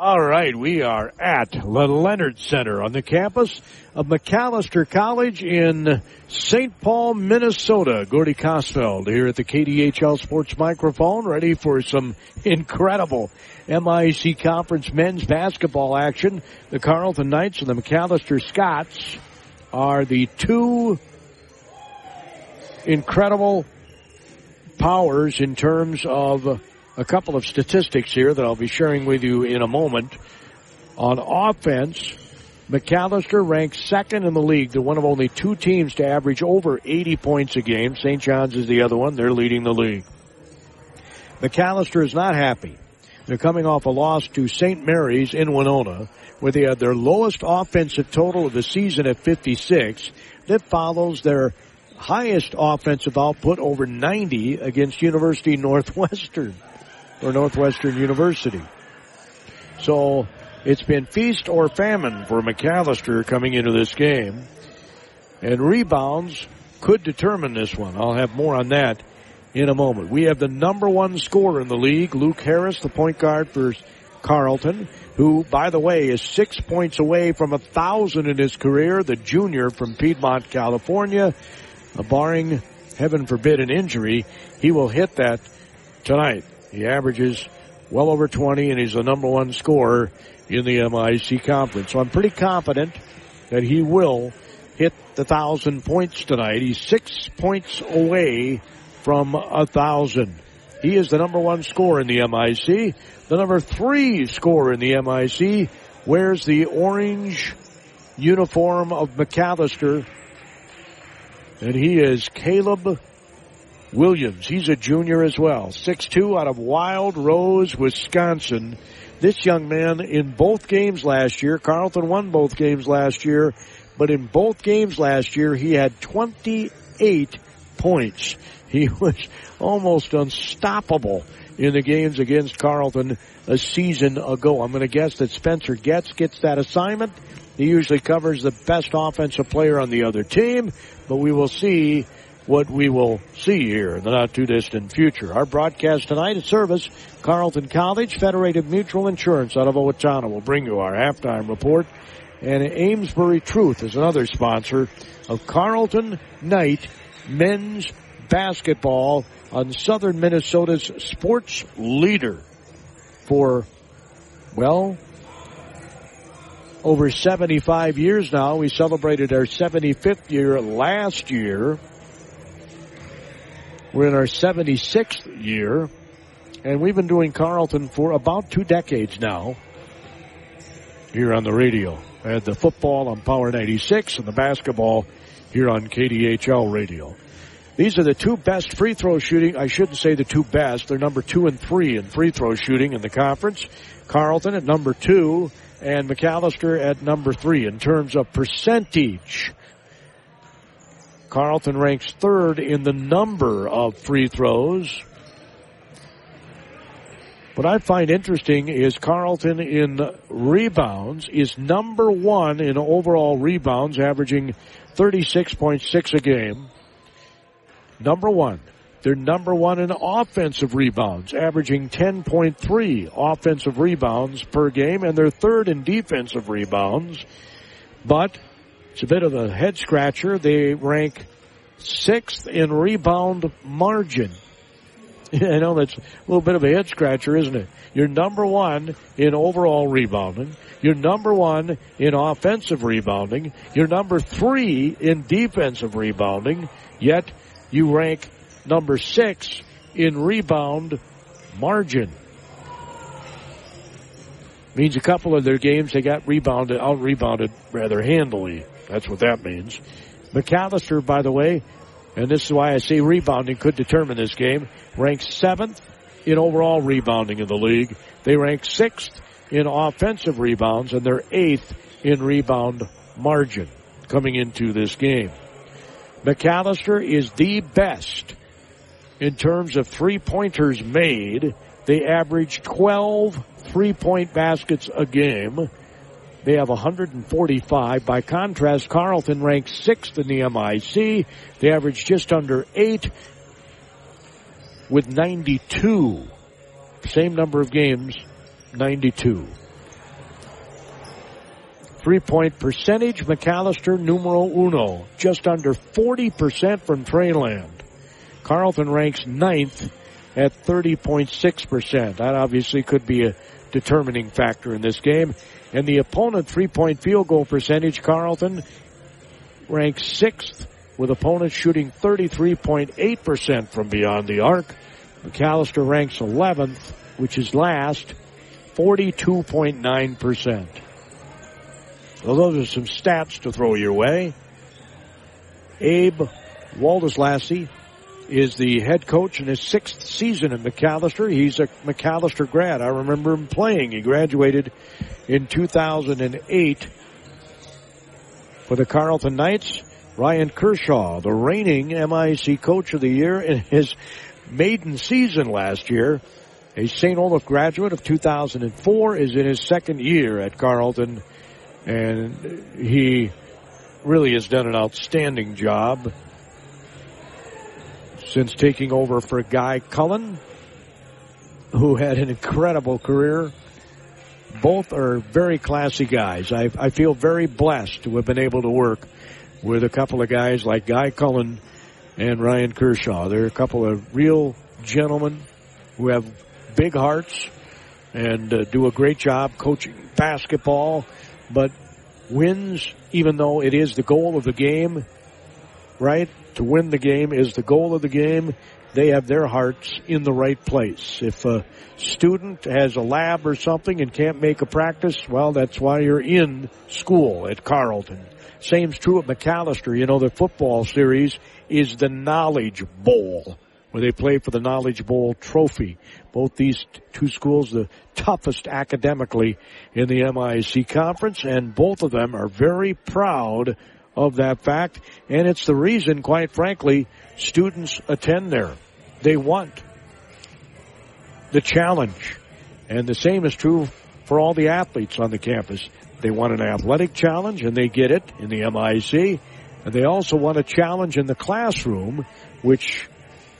All right, we are at the Leonard Center on the campus of Macalester College in St. Paul, Minnesota. Gordy Kosfeld here at the KDHL Sports Microphone, ready for some incredible MIC Conference men's basketball action. The Carleton Knights and the Macalester Scots are the two incredible powers in terms of a couple of statistics here that I'll be sharing with you in a moment. On offense, Macalester ranks second in the league. They're one of only two teams to average over 80 points a game. St. John's is the other one. They're leading the league. Macalester is not happy. They're coming off a loss to St. Mary's in Winona, where they had their lowest offensive total of the season at 56. That follows their highest offensive output over 90 against University Northwestern or Northwestern University. So it's been feast or famine for Macalester coming into this game. And rebounds could determine this one. I'll have more on that in a moment. We have the number one scorer in the league, Luke Harris, the point guard for Carleton, who, by the way, is six points away from a thousand in his career, the junior from Piedmont, California. Uh, barring, heaven forbid, an injury, he will hit that tonight. He averages well over 20 and he's the number one scorer in the MIC conference. So I'm pretty confident that he will hit the thousand points tonight. He's six points away from a thousand. He is the number one scorer in the MIC. The number three scorer in the MIC wears the orange uniform of Macalester. And he is Caleb Williams. He's a junior as well. 6'2 out of Wild Rose, Wisconsin. This young man in both games last year, Carleton won both games last year, but in both games last year, he had 28 points. He was almost unstoppable in the games against Carleton a season ago. I'm going to guess that Spencer Getz gets that assignment. He usually covers the best offensive player on the other team, but we will see what we will see here in the not too distant future. Our broadcast tonight at service, Carleton College, Federated Mutual Insurance out of Owatonna will bring you our halftime report. And Amesbury Truth is another sponsor of Carleton Knight men's basketball on southern Minnesota's sports leader for, well, over 75 years now. We celebrated our 75th year last year. We're in our 76th year, and we've been doing Carleton for about two decades now here on the radio. And the football on Power 96 and the basketball here on KDHL radio. These are the two best free throw shooting. I shouldn't say the two best. They're number two and three in free throw shooting in the conference. Carleton at number two and McAllister at number three in terms of percentage. Carleton ranks third in the number of free throws. What I find interesting is Carleton in rebounds is number one in overall rebounds, averaging 36.6 a game. Number one. They're number one in offensive rebounds, averaging 10.3 offensive rebounds per game, and they're third in defensive rebounds. But it's a bit of a head scratcher. They rank sixth in rebound margin. I know that's a little bit of a head scratcher, isn't it? You're number one in overall rebounding. You're number one in offensive rebounding. You're number three in defensive rebounding. Yet you rank number six in rebound margin. Means a couple of their games they got rebounded, out rebounded rather handily. That's what that means. Macalester, by the way, and this is why I say rebounding could determine this game, ranks seventh in overall rebounding in the league. They rank sixth in offensive rebounds and they're eighth in rebound margin coming into this game. Macalester is the best in terms of three pointers made. They average 12 three point baskets a game. They have 145. By contrast, Carleton ranks sixth in the MIC. They average just under eight with 92. Same number of games, 92. Three point percentage, Macalester numero uno, just under 40% from Trainland. Carleton ranks ninth at 30.6%. That obviously could be a determining factor in this game. And the opponent three point field goal percentage, Carleton ranks sixth with opponents shooting 33.8% from beyond the arc. Macalester ranks 11th, which is last, 42.9%. Well, those are some stats to throw your way. Abe Woldeslassie is the head coach in his sixth season at Macalester. He's a Macalester grad. I remember him playing. He graduated in 2008 for the Carleton Knights. Ryan Kershaw, the reigning MIC coach of the year in his maiden season last year. A St. Olaf graduate of 2004 is in his second year at Carleton and he really has done an outstanding job since taking over for Guy Kalland, who had an incredible career. Both are very classy guys. I, I feel very blessed to have been able to work with a couple of guys like Guy Kalland and Ryan Kershaw. They're a couple of real gentlemen who have big hearts and uh, do a great job coaching basketball, but wins, even though it is the goal of the game, right? To win the game is the goal of the game. They have their hearts in the right place. If a student has a lab or something and can't make a practice, well, that's why you're in school at Carleton. Same's true at Macalester. You know, the football series is the Knowledge Bowl, where they play for the Knowledge Bowl trophy. Both these two schools, the toughest academically in the MIC conference, and both of them are very proud of that fact. And it's the reason, quite frankly, students attend there. They want the challenge. And the same is true for all the athletes on the campus. They want an athletic challenge and they get it in the MIC. And they also want a challenge in the classroom, which,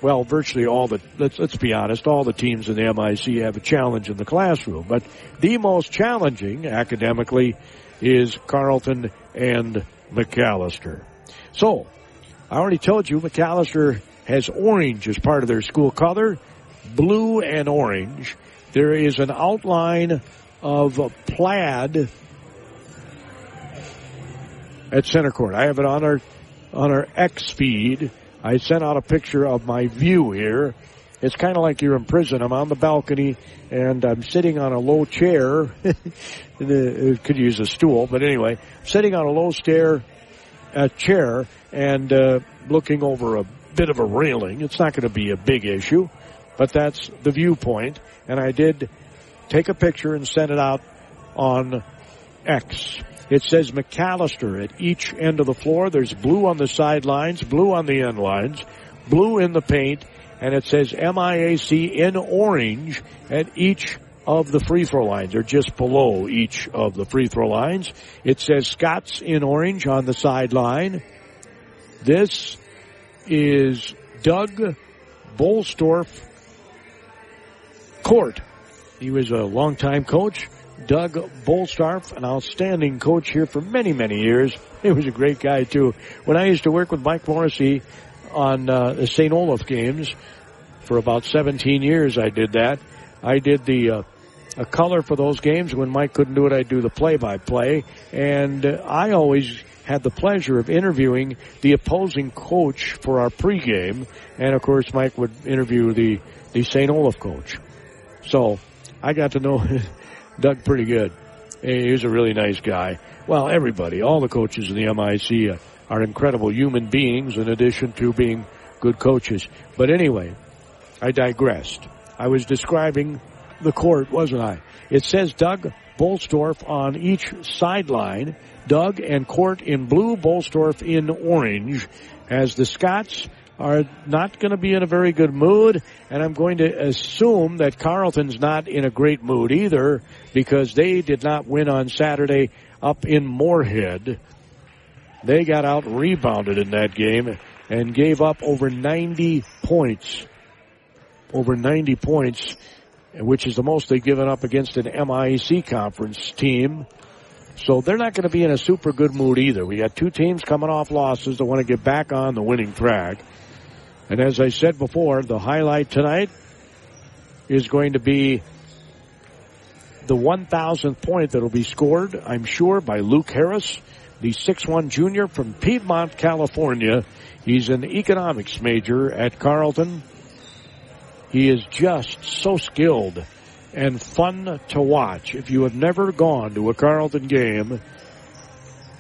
well, virtually all the, let's, let's be honest, all the teams in the MIC have a challenge in the classroom. But the most challenging academically is Carleton and Macalester. So, I already told you Macalester has orange as part of their school color, blue and orange. There is an outline of plaid at center court. I have it on our on our X feed. I sent out a picture of my view here. It's kind of like you're in prison. I'm on the balcony and I'm sitting on a low chair. it could use a stool, but anyway, sitting on a low stair, a chair and uh, looking over a bit of a railing. It's not going to be a big issue, but that's the viewpoint. And I did take a picture and send it out on X. It says Macalester at each end of the floor. There's blue on the sidelines, blue on the end lines, blue in the paint, and it says MIAC in orange at each of the free throw lines, or just below each of the free throw lines. It says Scots in orange on the sideline. This is Doug Bolstorff Court. He was a longtime coach Doug Bolstorff, an outstanding coach here for many, many years. He was a great guy too. When I used to work with Mike Morrissey on uh, the St. Olaf games for about 17 years, I did that. I did the uh, a color for those games. When Mike couldn't do it, I'd do the play-by-play, and uh, I always had the pleasure of interviewing the opposing coach for our pregame, and of course, Mike would interview the the St. Olaf coach. So I got to know Doug pretty good. He was a really nice guy. Well, everybody, all the coaches in the MIC are incredible human beings in addition to being good coaches. But anyway, I digressed. I was describing the court, wasn't I? It says Doug Bolstorff on each sideline. Doug and Court in blue, Bolstorff in orange. As the Scots are not going to be in a very good mood, and I'm going to assume that Carleton's not in a great mood either because they did not win on Saturday up in Moorhead. They got out rebounded in that game and gave up over 90 points. Over 90 points, which is the most they've given up against an MIC conference team. So they're not going to be in a super good mood either. We got two teams coming off losses that want to get back on the winning track. And as I said before, the highlight tonight is going to be the 1,000th point that will be scored, I'm sure, by Luke Harris, the 6'1 junior from Piedmont, California. He's an economics major at Carleton. He is just so skilled and fun to watch. If you have never gone to a Carleton game,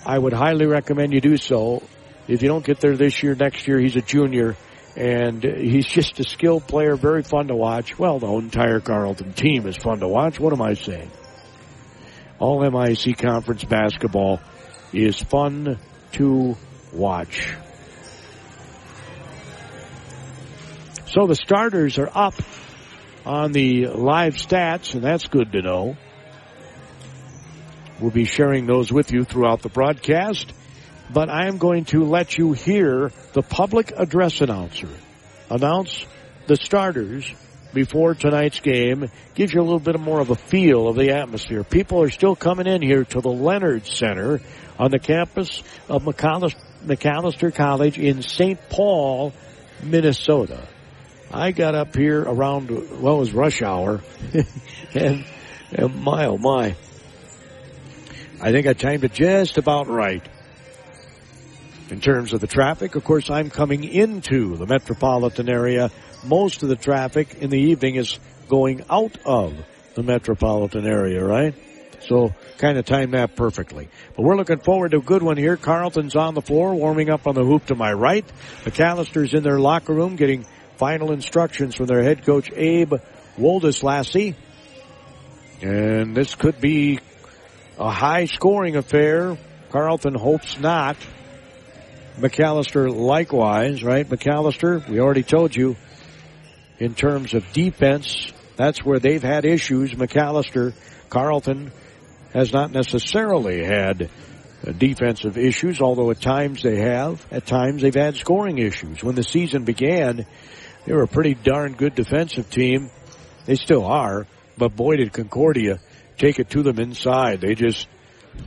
I would highly recommend you do so. If you don't get there this year, next year, he's a junior and he's just a skilled player, very fun to watch. Well, the entire Carleton team is fun to watch. What am I saying? All MIC conference basketball is fun to watch. So the starters are up on the live stats, and that's good to know. We'll be sharing those with you throughout the broadcast, but I am going to let you hear the public address announcer announce the starters before tonight's game. Gives you a little bit more of a feel of the atmosphere. People are still coming in here to the Leonard Center on the campus of Macalester, College in St. Paul, Minnesota. I got up here around, well, it was rush hour. and, and my, oh my. I think I timed it just about right. In terms of the traffic, of course, I'm coming into the metropolitan area. Most of the traffic in the evening is going out of the metropolitan area, right? So kind of timed that perfectly. But we're looking forward to a good one here. Carleton's on the floor, warming up on the hoop to my right. Macalester's in their locker room getting final instructions from their head coach Abe Woldeslassie. And this could be a high scoring affair. Carleton hopes not. Macalester likewise, right? Macalester, we already told you, in terms of defense, that's where they've had issues. Macalester, Carleton has not necessarily had uh, defensive issues, although at times they have. At times they've had scoring issues. When the season began, they were a pretty darn good defensive team. They still are, but boy did Concordia take it to them inside. They just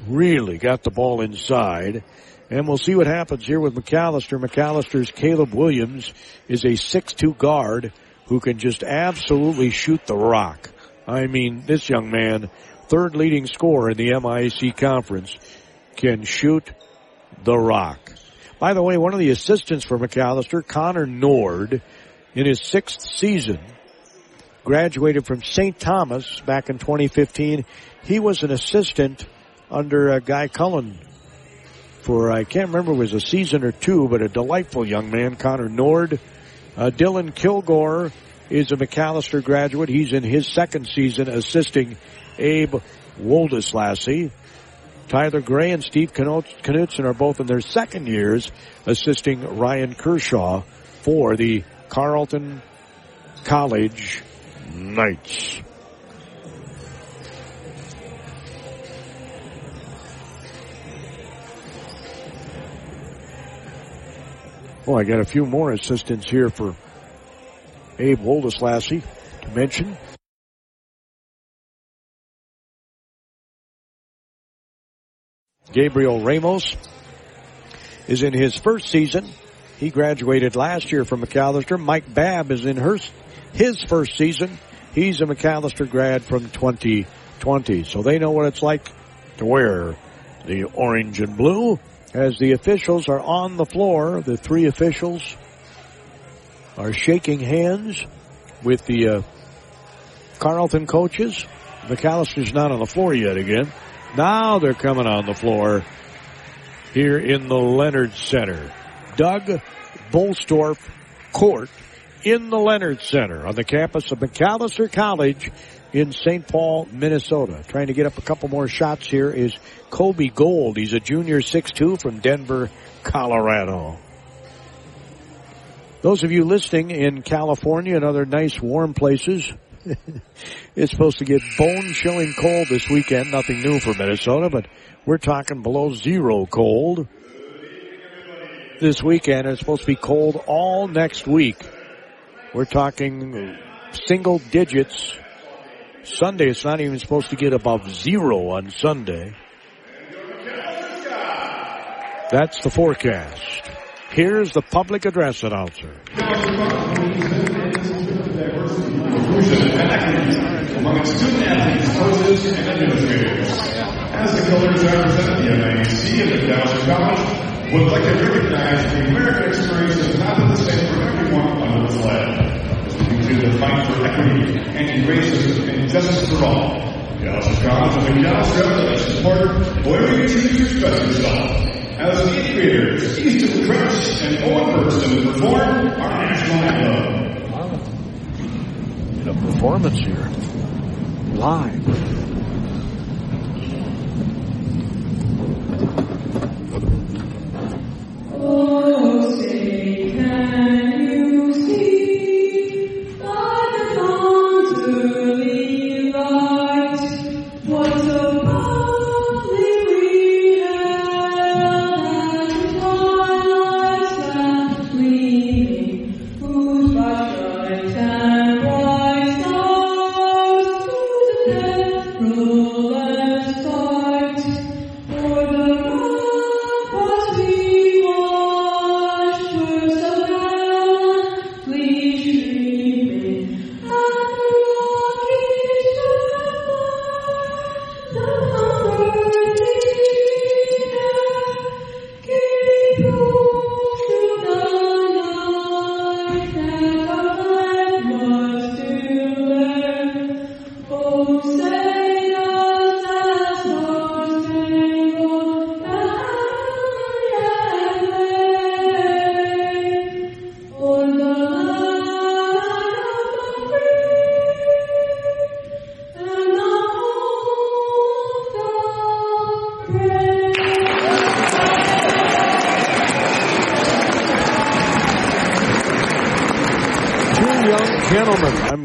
really got the ball inside. And we'll see what happens here with Macalester. Macalester's Caleb Williams is a 6'2 guard who can just absolutely shoot the rock. I mean, this young man, third leading scorer in the MIC conference, can shoot the rock. By the way, one of the assistants for Macalester, Connor Nord, in his sixth season. Graduated from St. Thomas back in 2015. He was an assistant under uh, Guy Kalland for, I can't remember, it was a season or two, but a delightful young man, Connor Nord. Uh, Dylan Kilgore is a Macalester graduate. He's in his second season assisting Abe Woldeslassie. Tyler Gray and Steve Knutson are both in their second years assisting Ryan Kershaw for the Carleton College Knights. Oh, I got a few more assistants here for Abe Woldeslassie to mention. Gabriel Ramos is in his first season he graduated last year from Macalester. Mike Babb is in her, his first season. He's a Macalester grad from 2020. So they know what it's like to wear the orange and blue as the officials are on the floor. The three officials are shaking hands with the uh, Carleton coaches. Macalester's not on the floor yet again. Now they're coming on the floor here in the Leonard Center. Doug Bolstorff Court in the Leonard Center on the campus of Macalester College in St. Paul, Minnesota. Trying to get up a couple more shots here is Kobe Gold. He's a junior 6'2 from Denver, Colorado. Those of you listening in California and other nice warm places, it's supposed to get bone chilling cold this weekend. Nothing new for Minnesota, but we're talking below zero cold this weekend. It's supposed to be cold all next week. We're talking single digits. Sunday, it's not even supposed to get above zero on Sunday. That's the forecast. Here's the public address announcer. Among its student athletes, coaches, and administrators. As the colors represent the MIAC and the Dallas College, would like to recognize the American experience is not the same for everyone under the flag. We continue to fight for equity, anti-racism, and justice for all. Dallas College and the Dallas Revelation support wherever you choose to express yourself. As the eighth graders, Easton Crutch and Owen Burstyn perform our national anthem. A performance here. Live.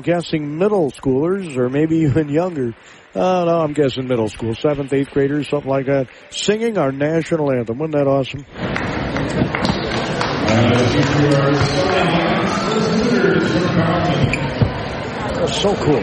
Guessing middle schoolers or maybe even younger. Uh, no, I'm guessing middle school, seventh, eighth graders, something like that, singing our national anthem. Wasn't that awesome? That's so cool.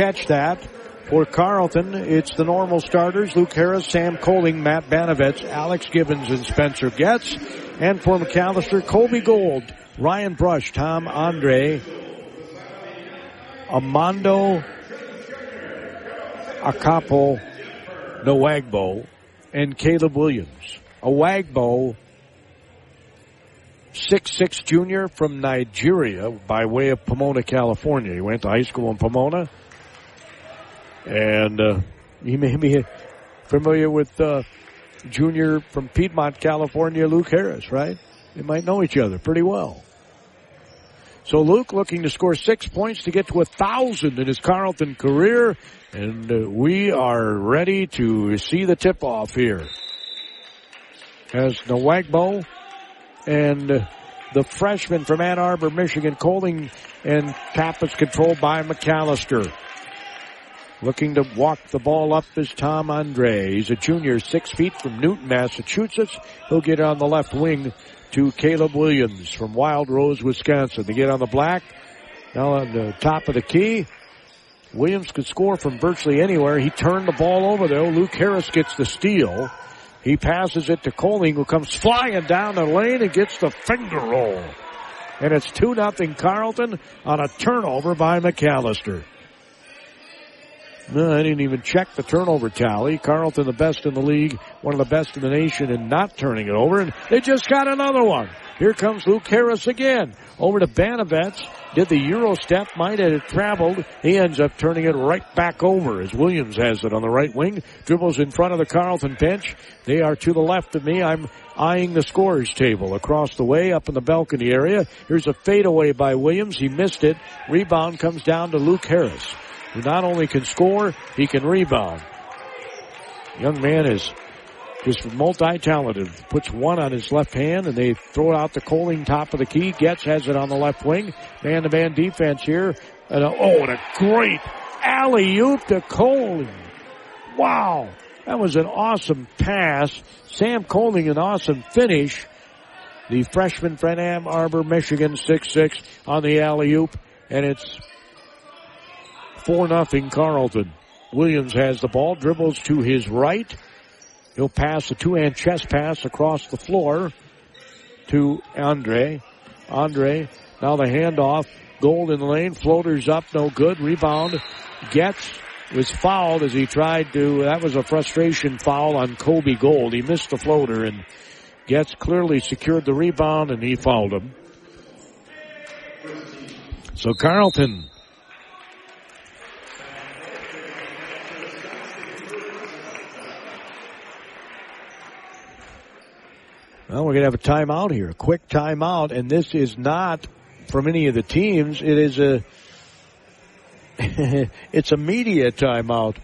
catch that, for Carleton, it's the normal starters, Luke Harris, Sam Coling, Matt Banovitz, Alex Gibbons, and Spencer Getz. And for Macalester, Colby Gold, Ryan Brush, Tom Andre, Armando Akapo Nwagbo, and Caleb Williams. Awagbo, six-six junior from Nigeria by way of Pomona, California. He went to high school in Pomona. And uh, you may be familiar with uh, junior from Piedmont, California, Luke Harris, right? They might know each other pretty well. So Luke looking to score six points to get to a thousand in his Carleton career, and uh, we are ready to see the tip off here. as Nwagbo and the freshman from Ann Arbor, Michigan, Coling and tap is controlled by Macalester. Looking to walk the ball up is Tom Andre. He's a junior, six feet from Newton, Massachusetts. He'll get on the left wing to Caleb Williams from Wild Rose, Wisconsin. To get on the black. Now on the top of the key. Williams could score from virtually anywhere. He turned the ball over though. Luke Harris gets the steal. He passes it to Coling who comes flying down the lane and gets the finger roll. And it's 2 nothing Carleton on a turnover by Macalester. No, I didn't even check the turnover tally. Carleton, the best in the league, one of the best in the nation in not turning it over, and they just got another one. Here comes Luke Harris again. Over to Banovets. Did the Euro step, might have traveled. He ends up turning it right back over as Williams has it on the right wing. Dribbles in front of the Carleton bench. They are to the left of me. I'm eyeing the scores table across the way up in the balcony area. Here's a fadeaway by Williams. He missed it. Rebound comes down to Luke Harris who not only can score, he can rebound. Young man is just multi-talented. Puts one on his left hand and they throw it out the Coling top of the key. Getz has it on the left wing. Man-to-man defense here. And a, oh, and a great alley-oop to Coling. Wow. That was an awesome pass. Sam Coling, an awesome finish. The freshman from Ann Arbor, Michigan, 6-6 on the alley-oop. And it's 4 nothing Carleton. Williams has the ball, dribbles to his right. He'll pass a two-hand chest pass across the floor to Andre. Andre, now the handoff. Gold in the lane, floaters up, no good. Rebound. Getz was fouled as he tried to, that was a frustration foul on Kobe Gold. He missed the floater and Getz clearly secured the rebound and he fouled him. So Carleton Well, we're going to have a timeout here, a quick timeout, and this is not from any of the teams. It is a, it's a media timeout.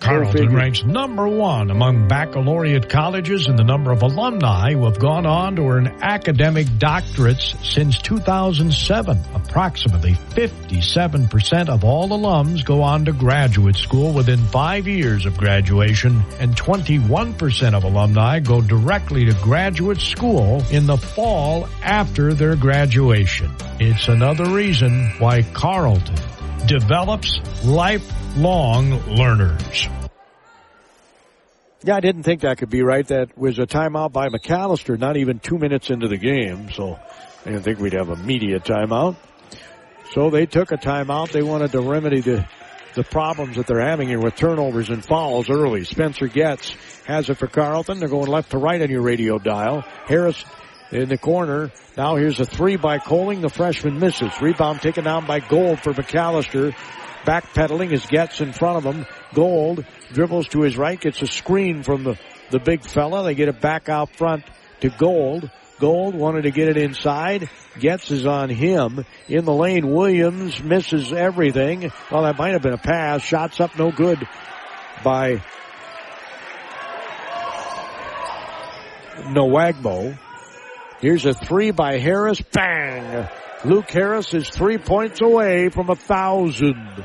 Carleton ranks number one among baccalaureate colleges in the number of alumni who have gone on to earn academic doctorates since 2007. Approximately 57% of all alums go on to graduate school within five years of graduation, and 21% of alumni go directly to graduate school in the fall after their graduation. It's another reason why Carleton develops lifelong learners. Yeah, I didn't think that could be right. That was a timeout by Macalester, not even two minutes into the game, so I didn't think we'd have a media timeout. So they took a timeout. They wanted to remedy the the problems that they're having here with turnovers and fouls early. Spencer Getz has it for Carleton. They're going left to right on your radio dial. Harris in the corner. Now here's a three by Coling. The freshman misses. Rebound taken down by Gold for Macalester. Backpedaling as Getz in front of him. Gold dribbles to his right, gets a screen from the, the big fella. They get it back out front to Gold. Gold wanted to get it inside. Getz is on him. In the lane, Williams misses everything. Well, that might have been a pass. Shots up no good by Nwagbo. Here's a three by Harris. Bang! Luke Harris is three points away from a thousand.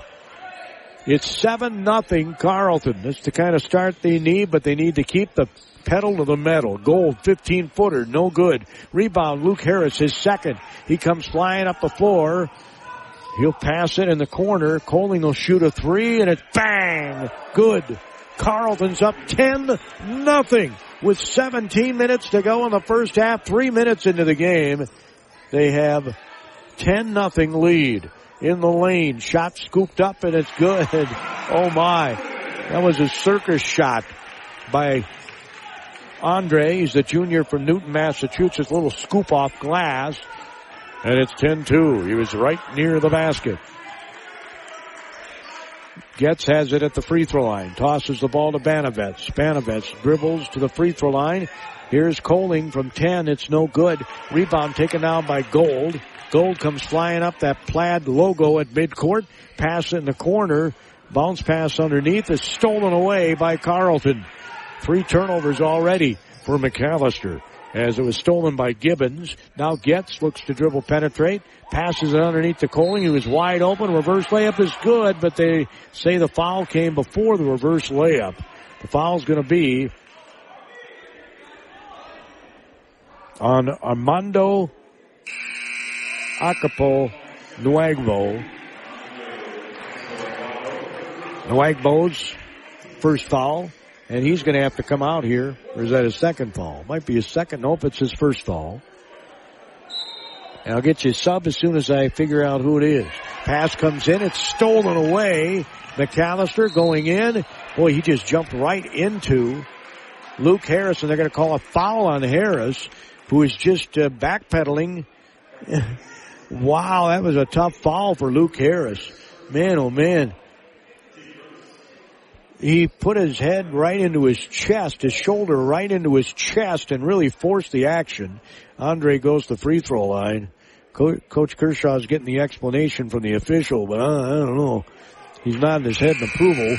It's seven nothing Carleton. That's the kind of start they need, but they need to keep the pedal to the metal. Gold, 15 footer, no good. Rebound, Luke Harris, his second. He comes flying up the floor. He'll pass it in the corner. Coling will shoot a three and it's bang! Good. Carleton's up 10 nothing with 17 minutes to go in the first half, three minutes into the game. They have 10 nothing lead in the lane. Shot scooped up and it's good. Oh my. That was a circus shot by Andre. He's the junior from Newton, Massachusetts. Little scoop off glass. And it's 10-2. He was right near the basket. Getz has it at the free throw line. Tosses the ball to Banovets. Banovets dribbles to the free throw line. Here's Coling from 10. It's no good. Rebound taken down by Gold. Gold comes flying up that plaid logo at midcourt. Pass in the corner. Bounce pass underneath is stolen away by Carleton. Three turnovers already. for Macalester as it was stolen by Gibbons. Now Getz looks to dribble penetrate, passes it underneath the Coling. He was wide open. Reverse layup is good, but they say the foul came before the reverse layup. The foul's going to be on Armando Acapo Nwagbo. Nwagbo's first foul. And he's going to have to come out here. Or is that his second foul? Might be his second. Nope, it's his first foul. And I'll get you sub as soon as I figure out who it is. Pass comes in. It's stolen away. Macalester going in. Boy, he just jumped right into Luke Harris, and they're going to call a foul on Harris, who is just uh, backpedaling. wow, that was a tough foul for Luke Harris. Man, oh man he put his head right into his chest, his shoulder right into his chest and really forced the action. Andre goes to the free throw line. Co- Coach Kershaw's getting the explanation from the official, but uh, I don't know. He's nodding his head in approval.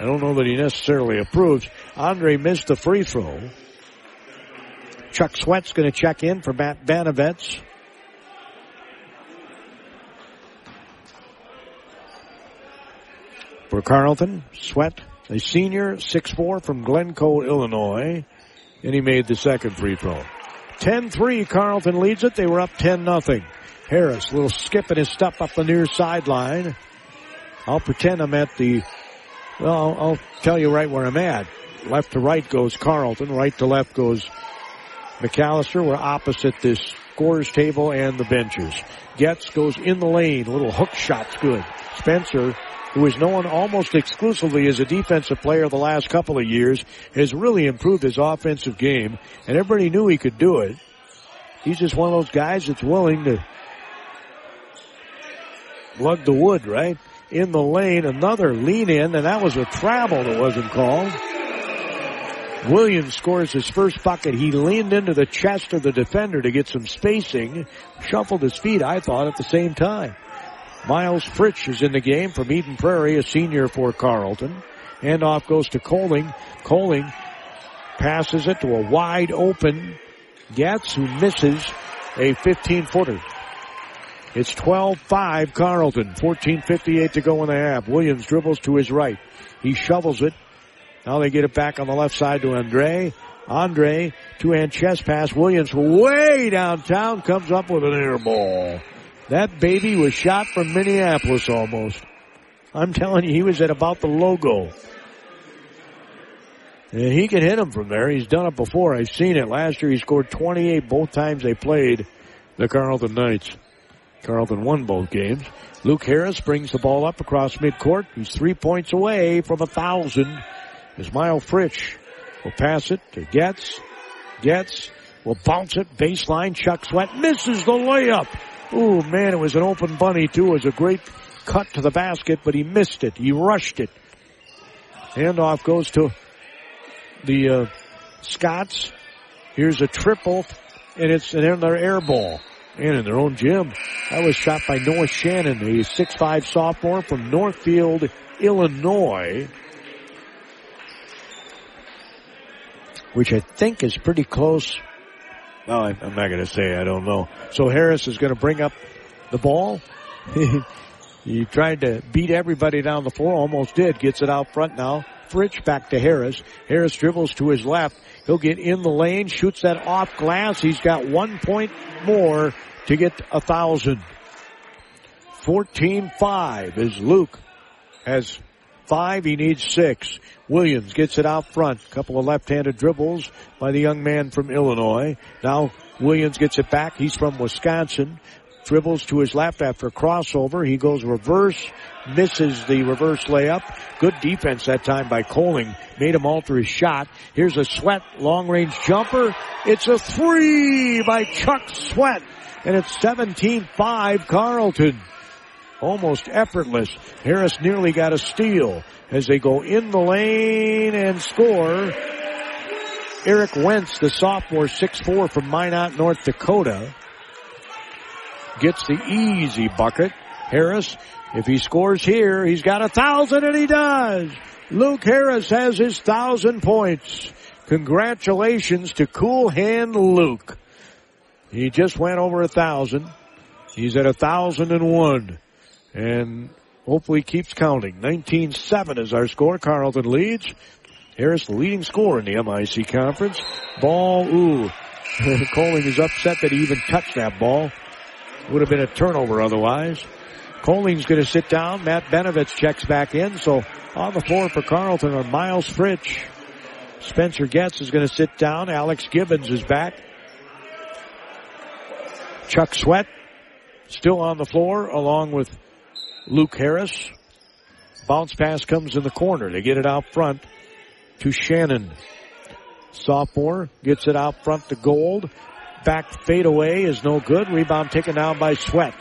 I don't know that he necessarily approves. Andre missed the free throw. Chuck Sweat's going to check in for Matt Banavets. For Carleton, Sweat a senior, 6'4 from Glencoe, Illinois. And he made the second free throw. 10-3, Carleton leads it. They were up 10 nothing. Harris, a little skip in his step up the near sideline. I'll pretend I'm at the, well, I'll, I'll tell you right where I'm at. Left to right goes Carleton. Right to left goes Macalester. We're opposite this scores table and the benches. Getz goes in the lane. A little hook shot's good. Spencer who is known almost exclusively as a defensive player the last couple of years, has really improved his offensive game, and everybody knew he could do it. He's just one of those guys that's willing to lug the wood, right? In the lane, another lean in, and that was a travel that wasn't called. Williams scores his first bucket. He leaned into the chest of the defender to get some spacing, shuffled his feet, I thought, at the same time. Miles Fritsch is in the game from Eden Prairie, a senior for Carleton. Handoff goes to Coling. Coling passes it to a wide open Getz who misses a 15 footer. It's 12-5 Carleton. 14.58 to go in the half. Williams dribbles to his right. He shovels it. Now they get it back on the left side to Andre. Andre, two-hand chest pass. Williams way downtown comes up with an air ball. That baby was shot from Minneapolis almost. I'm telling you, he was at about the logo. And he can hit him from there. He's done it before. I've seen it. Last year he scored 28 both times they played the Carleton Knights. Carleton won both games. Luke Harris brings the ball up across midcourt. He's three points away from a thousand. As Ismail Fritsch will pass it to Getz. Getz will bounce it baseline. Chuck Sweat misses the layup. Oh man, it was an open bunny too. It was a great cut to the basket, but he missed it. He rushed it. Handoff goes to the uh, Scots. Here's a triple, and it's another air ball. And in their own gym. That was shot by Noah Shannon, a six-five sophomore from Northfield, Illinois. Which I think is pretty close well, I, am not going to say. I don't know. So Harris is going to bring up the ball. he tried to beat everybody down the floor. Almost did. Gets it out front now. Fritsch back to Harris. Harris dribbles to his left. He'll get in the lane, shoots that off glass. He's got one point more to get a thousand. 14-5 as Luke has five. He needs six. Williams gets it out front. A couple of left-handed dribbles by the young man from Illinois. Now Williams gets it back. He's from Wisconsin. Dribbles to his left after crossover. He goes reverse, misses the reverse layup. Good defense that time by Coling. Made him alter his shot. Here's a Sweat long range jumper. It's a three by Chuck Sweat. And it's 17-5 Carleton almost effortless. Harris nearly got a steal as they go in the lane and score. Eric Wentz, the sophomore, 6'4 from Minot, North Dakota, gets the easy bucket. Harris, if he scores here, he's got a thousand and he does. Luke Harris has his thousand points. Congratulations to Cool Hand Luke. He just went over a thousand. He's at a thousand and one. And hopefully keeps counting. 19-7 is our score. Carleton leads. Harris the leading scorer in the MIC conference. Ball, ooh. Coling is upset that he even touched that ball. Would have been a turnover otherwise. Coling's going to sit down. Matt Benovitz checks back in. So on the floor for Carleton are Miles Fritsch. Spencer Getz is going to sit down. Alex Gibbons is back. Chuck Sweat still on the floor along with Luke Harris. Bounce pass comes in the corner. They get it out front to Shannon. Sophomore gets it out front to Gold. Back fadeaway is no good. Rebound taken down by Sweat.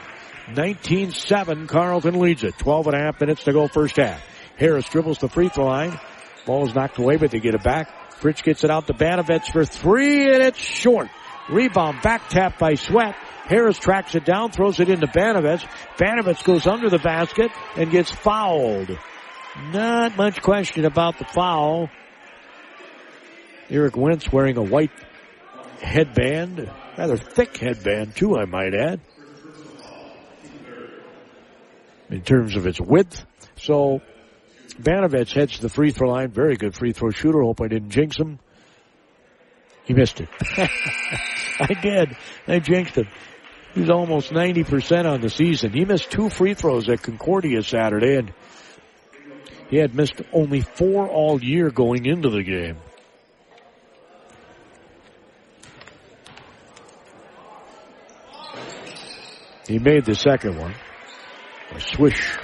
19-7, Carleton leads it. 12 and a half minutes to go first half. Harris dribbles the free throw line. Ball is knocked away, but they get it back. Fritsch gets it out to Banovets for three, and it's short. Rebound back tap by Sweat. Harris tracks it down, throws it into Banovets. Banovets goes under the basket and gets fouled. Not much question about the foul. Eric Wentz wearing a white headband, rather thick headband too, I might add, in terms of its width. So Banovets heads to the free throw line. Very good free throw shooter. Hope I didn't jinx him. He missed it. I did. I jinxed him. He's almost 90% on the season. He missed two free throws at Concordia Saturday and he had missed only four all year going into the game. He made the second one. A swish.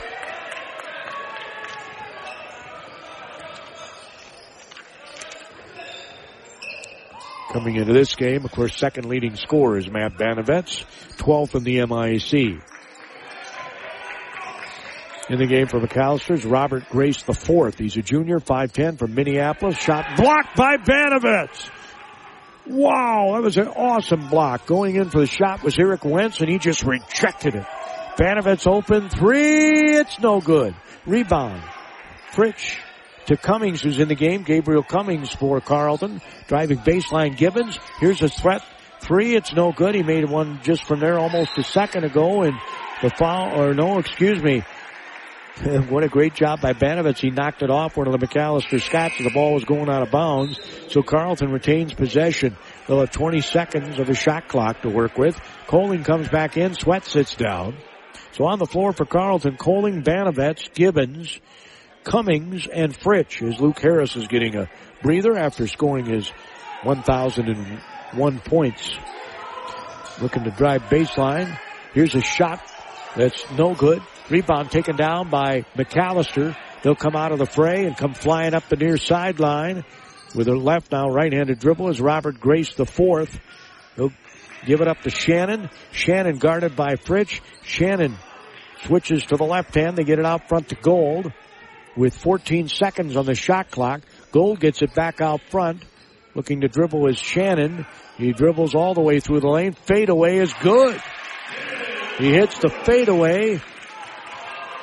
Coming into this game, of course, second leading scorer is Matt Banovets, 12th in the MIC. In the game for Macalester's Robert Grace the fourth. He's a junior, 5'10 from Minneapolis. Shot blocked by Banovets. Wow, that was an awesome block. Going in for the shot was Eric Wentz and he just rejected it. Banovets open three. It's no good. Rebound. Fritsch to Cummings who's in the game. Gabriel Cummings for Carleton. Driving baseline Gibbons. Here's a threat. Three. It's no good. He made one just from there almost a second ago and the foul, or no, excuse me. what a great job by Banovitz. He knocked it off one of the Macalester Scots the ball was going out of bounds. So Carleton retains possession. They'll have 20 seconds of a shot clock to work with. Coling comes back in. Sweat sits down. So on the floor for Carleton, Coling, Banovets, Gibbons, Cummings, and Fritsch as Luke Harris is getting a breather after scoring his 1,001 points. Looking to drive baseline. Here's a shot that's no good. Rebound taken down by Macalester. They'll come out of the fray and come flying up the near sideline with a left now right-handed dribble is Robert Grace the fourth. He'll give it up to Shannon. Shannon guarded by Fritsch. Shannon switches to the left hand. They get it out front to Gold with 14 seconds on the shot clock. Gold gets it back out front. Looking to dribble is Shannon. He dribbles all the way through the lane. Fadeaway is good. He hits the fadeaway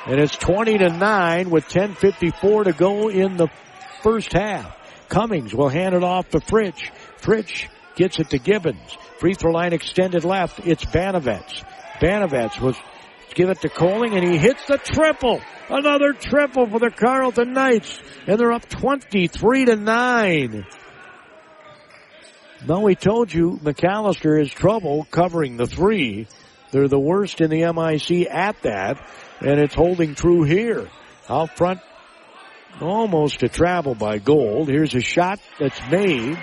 and it's 20 to 9 with 10.54 to go in the first half. Cummings will hand it off to Fritsch. Fritsch gets it to Gibbons. Free throw line extended left. It's Banovets. Banovets was give it to Coling and he hits the triple. Another triple for the Carleton Knights. And they're up 23 to 9. Now we told you Macalester has trouble covering the three. They're the worst in the MIC at that and it's holding true here. Out front, almost a travel by Gold. Here's a shot that's made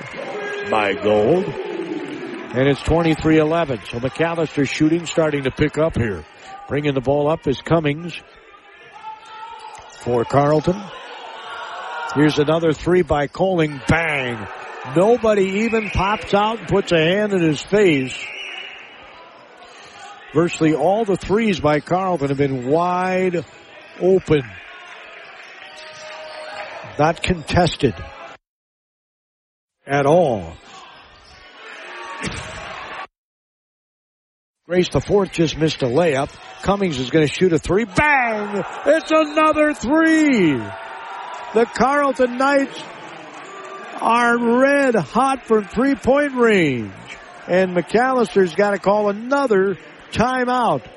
by Gold. And it's 23-11. So Macalester shooting starting to pick up here. Bringing the ball up is Cummings for Carleton. Here's another three by Coling. Bang! Nobody even pops out and puts a hand in his face. Virtually all the threes by Carleton have been wide open. Not contested at all. Grace the fourth just missed a layup. Cummings is going to shoot a three. Bang! It's another three! The Carleton Knights are red hot from three point range. And Macalester's got to call another timeout.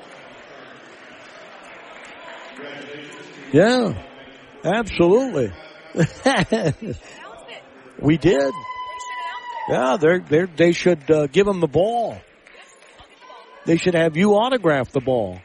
Yeah, absolutely. we did. Yeah, they're, they're, they should uh, give him the ball. They should have you autograph the ball.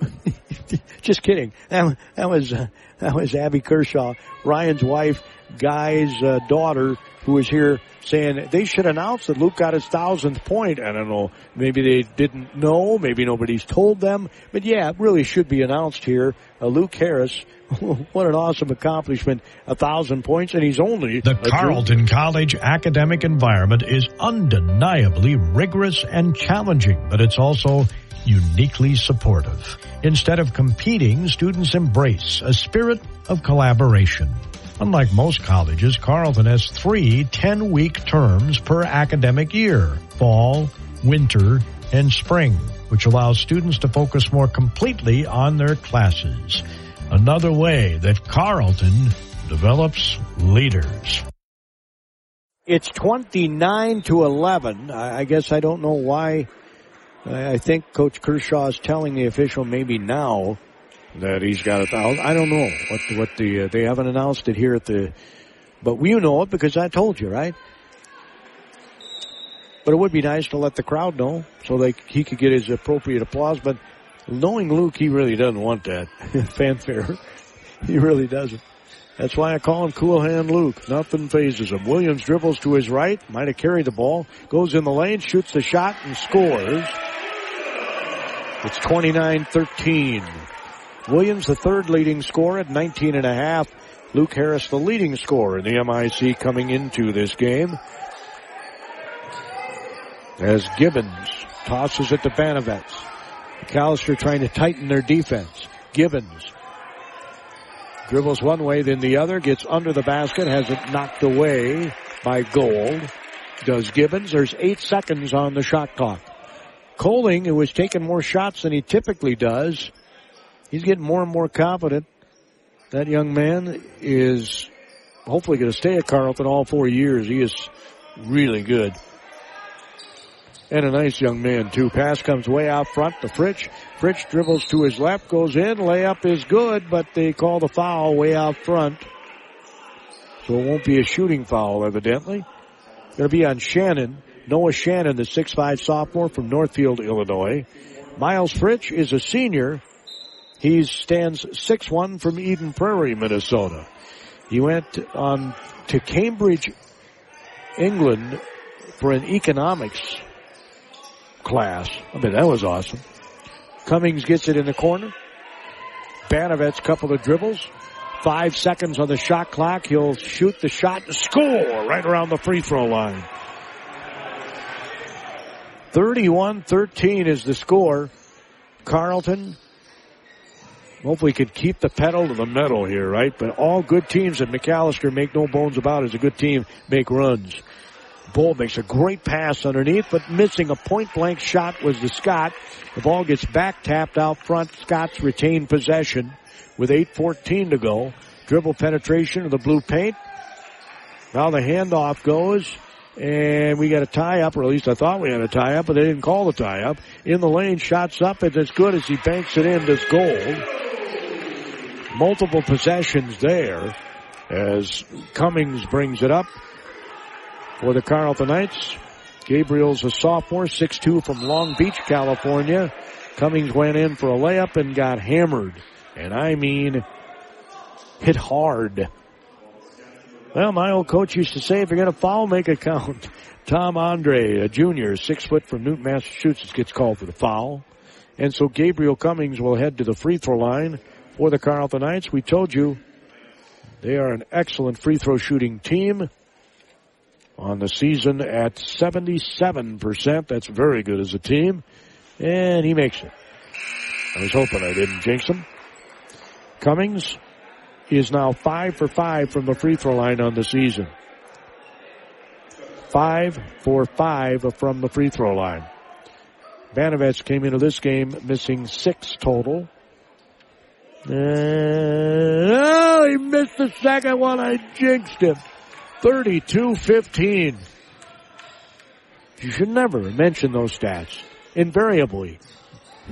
Just kidding. That, that was uh, that was Abby Kershaw, Ryan's wife, Guy's uh, daughter, who was here saying they should announce that Luke got his thousandth point. I don't know. Maybe they didn't know. Maybe nobody's told them. But yeah, it really should be announced here. Uh, Luke Harris, what an awesome accomplishment. A thousand points and he's only The Carleton College academic environment is undeniably rigorous and challenging, but it's also uniquely supportive. Instead of competing, students embrace a spirit of collaboration. Unlike most colleges, Carleton has three 10 week terms per academic year fall, winter, and spring, which allows students to focus more completely on their classes. Another way that Carleton develops leaders. It's 29 to 11. I guess I don't know why. I think Coach Kershaw is telling the official maybe now that he's got a thousand. I don't know what the, what the uh, they haven't announced it here at the, but we know it because I told you, right? But it would be nice to let the crowd know so they he could get his appropriate applause. But knowing Luke, he really doesn't want that fanfare. He really doesn't. That's why I call him Cool Hand Luke. Nothing phases him. Williams dribbles to his right, might have carried the ball, goes in the lane, shoots the shot, and scores. It's 29-13. Williams, the third leading scorer at 19 and a half. Luke Harris, the leading scorer in the MIC coming into this game. As Gibbons tosses it to Banovets. Macalester trying to tighten their defense. Gibbons dribbles one way, then the other, gets under the basket, has it knocked away by Gold. Does Gibbons. There's eight seconds on the shot clock. Coling, who has taken more shots than he typically does, he's getting more and more confident. That young man is hopefully going to stay at Carleton all four years. He is really good. And a nice young man too. Pass comes way out front to Fritsch. Fritsch dribbles to his left, goes in. Layup is good, but they call the foul way out front. So it won't be a shooting foul evidently. Going to be on Shannon. Noah Shannon, the 6'5 sophomore from Northfield, Illinois. Miles Fritsch is a senior. He stands 6'1 from Eden Prairie, Minnesota. He went on to Cambridge, England for an economics class. I mean, that was awesome. Cummings gets it in the corner. Banovets couple of dribbles. Five seconds on the shot clock. He'll shoot the shot and score right around the free throw line. 31-13 is the score. Hopefully could keep the pedal to the metal here, right? But all good teams that Macalester make no bones about is a good team make runs. Bull makes a great pass underneath, but missing a point blank shot was the Scott. The ball gets back tapped out front. Scott's retained possession with 8.14 to go. Dribble penetration of the blue paint. Now the handoff goes, and we got a tie up, or at least I thought we had a tie up, but they didn't call the tie up. In the lane, shots up, It's as good as he banks it in, this gold. Multiple possessions there as Cummings brings it up for the Carleton Knights. Gabriel's a sophomore, 6'2 from Long Beach, California. Cummings went in for a layup and got hammered. And I mean, hit hard. Well, my old coach used to say, if you're going to foul, make it count. Tom Andre, a junior, six foot from Newton, Massachusetts, gets called for the foul. And so Gabriel Cummings will head to the free throw line for the Carleton Knights. We told you they are an excellent free throw shooting team on the season at 77%. That's very good as a team. And he makes it. I was hoping I didn't jinx him. Cummings is now five for five from the free throw line on the season. Five for five from the free throw line. Banovets came into this game missing six total. And, oh, he missed the second one. I jinxed him. 32-15. You should never mention those stats. Invariably,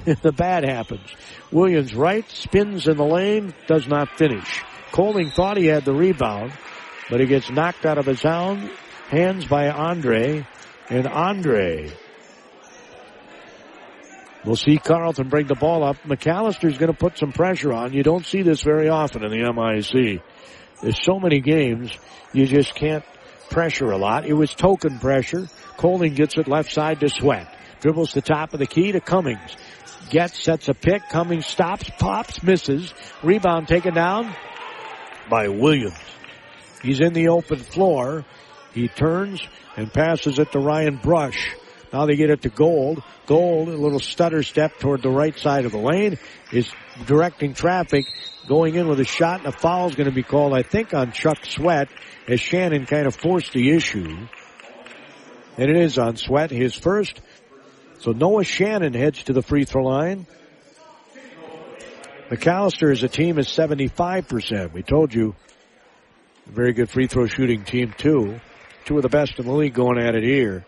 the bad happens. Williams right, spins in the lane, does not finish. Colding thought he had the rebound, but he gets knocked out of his own hands by Andre, and Andre We'll see Carleton bring the ball up. Macalester's going to put some pressure on. You don't see this very often in the MIC. There's so many games, you just can't pressure a lot. It was token pressure. Colding gets it left side to Sweat. Dribbles the top of the key to Cummings. Gets, sets a pick. Cummings stops, pops, misses. Rebound taken down by Williams. He's in the open floor. He turns and passes it to Ryan Brush. Now they get it to Gold. Gold, a little stutter step toward the right side of the lane, is directing traffic, going in with a shot, and a foul is going to be called, I think, on Chuck Sweat, as Shannon kind of forced the issue. And it is on Sweat, his first. So Noah Shannon heads to the free throw line. Macalester as a team is 75%. We told you, a very good free throw shooting team too. Two of the best in the league going at it here.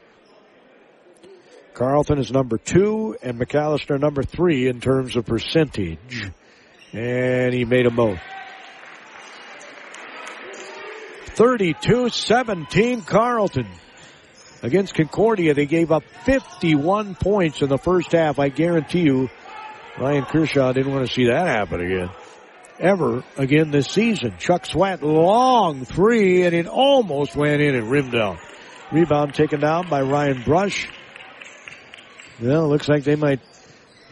Carleton is number two and Macalester number three in terms of percentage. And he made a both. 32-17 Carleton. Against Concordia, they gave up 51 points in the first half. I guarantee you, Ryan Kershaw didn't want to see that happen again. Ever again this season. Chuck Sweat, long three, and it almost went in and rimmed out. Rebound taken down by Ryan Brush. Well, looks like they might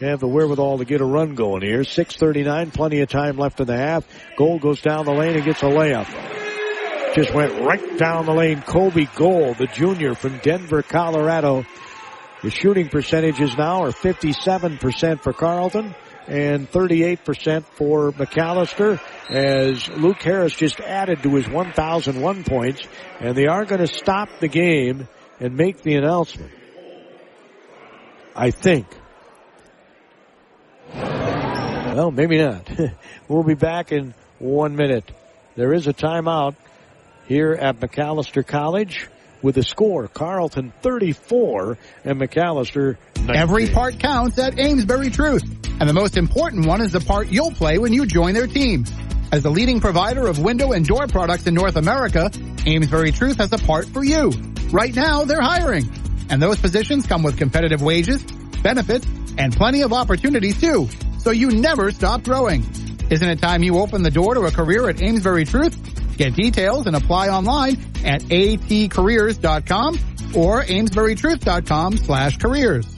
have the wherewithal to get a run going here. 6.39, plenty of time left in the half. Gold goes down the lane and gets a layup. Just went right down the lane. Kobe Gold, the junior from Denver, Colorado. The shooting percentages now are 57% for Carleton and 38% for Macalester as Luke Harris just added to his 1,001 points and they are going to stop the game and make the announcement. I think. Well, maybe not. we'll be back in one minute. There is a timeout here at Macalester College with a score. Carleton 34 and Macalester 19. Every part counts at Amesbury Truth. And the most important one is the part you'll play when you join their team. As the leading provider of window and door products in North America, Amesbury Truth has a part for you. Right now, they're hiring. And those positions come with competitive wages, benefits, and plenty of opportunities too. So you never stop growing. Isn't it time you open the door to a career at Amesbury Truth? Get details and apply online at atcareers.com or amesburytruth.com slash careers.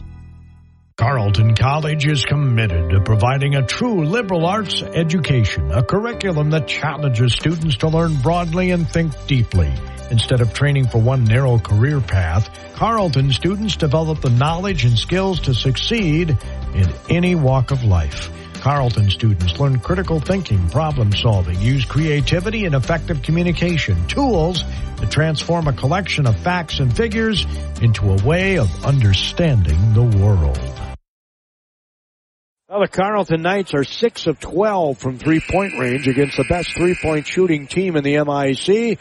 Carleton College is committed to providing a true liberal arts education, a curriculum that challenges students to learn broadly and think deeply. Instead of training for one narrow career path, Carleton students develop the knowledge and skills to succeed in any walk of life. Carleton students learn critical thinking, problem solving, use creativity and effective communication, tools to transform a collection of facts and figures into a way of understanding the world. Well, the Carleton Knights are 6 of 12 from three-point range against the best three-point shooting team in the MIC.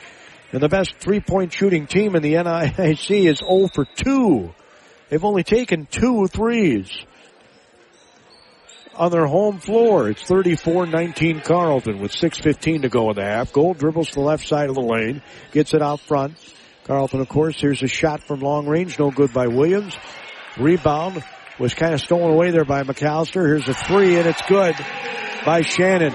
And the best three-point shooting team in the NIC is 0 for 2. They've only taken two threes on their home floor. It's 34-19 Carleton with 6.15 to go in the half. Gold dribbles to the left side of the lane, gets it out front. Carleton, of course, here's a shot from long range, no good by Williams. Rebound was kind of stolen away there by Macalester. Here's a three and it's good by Shannon.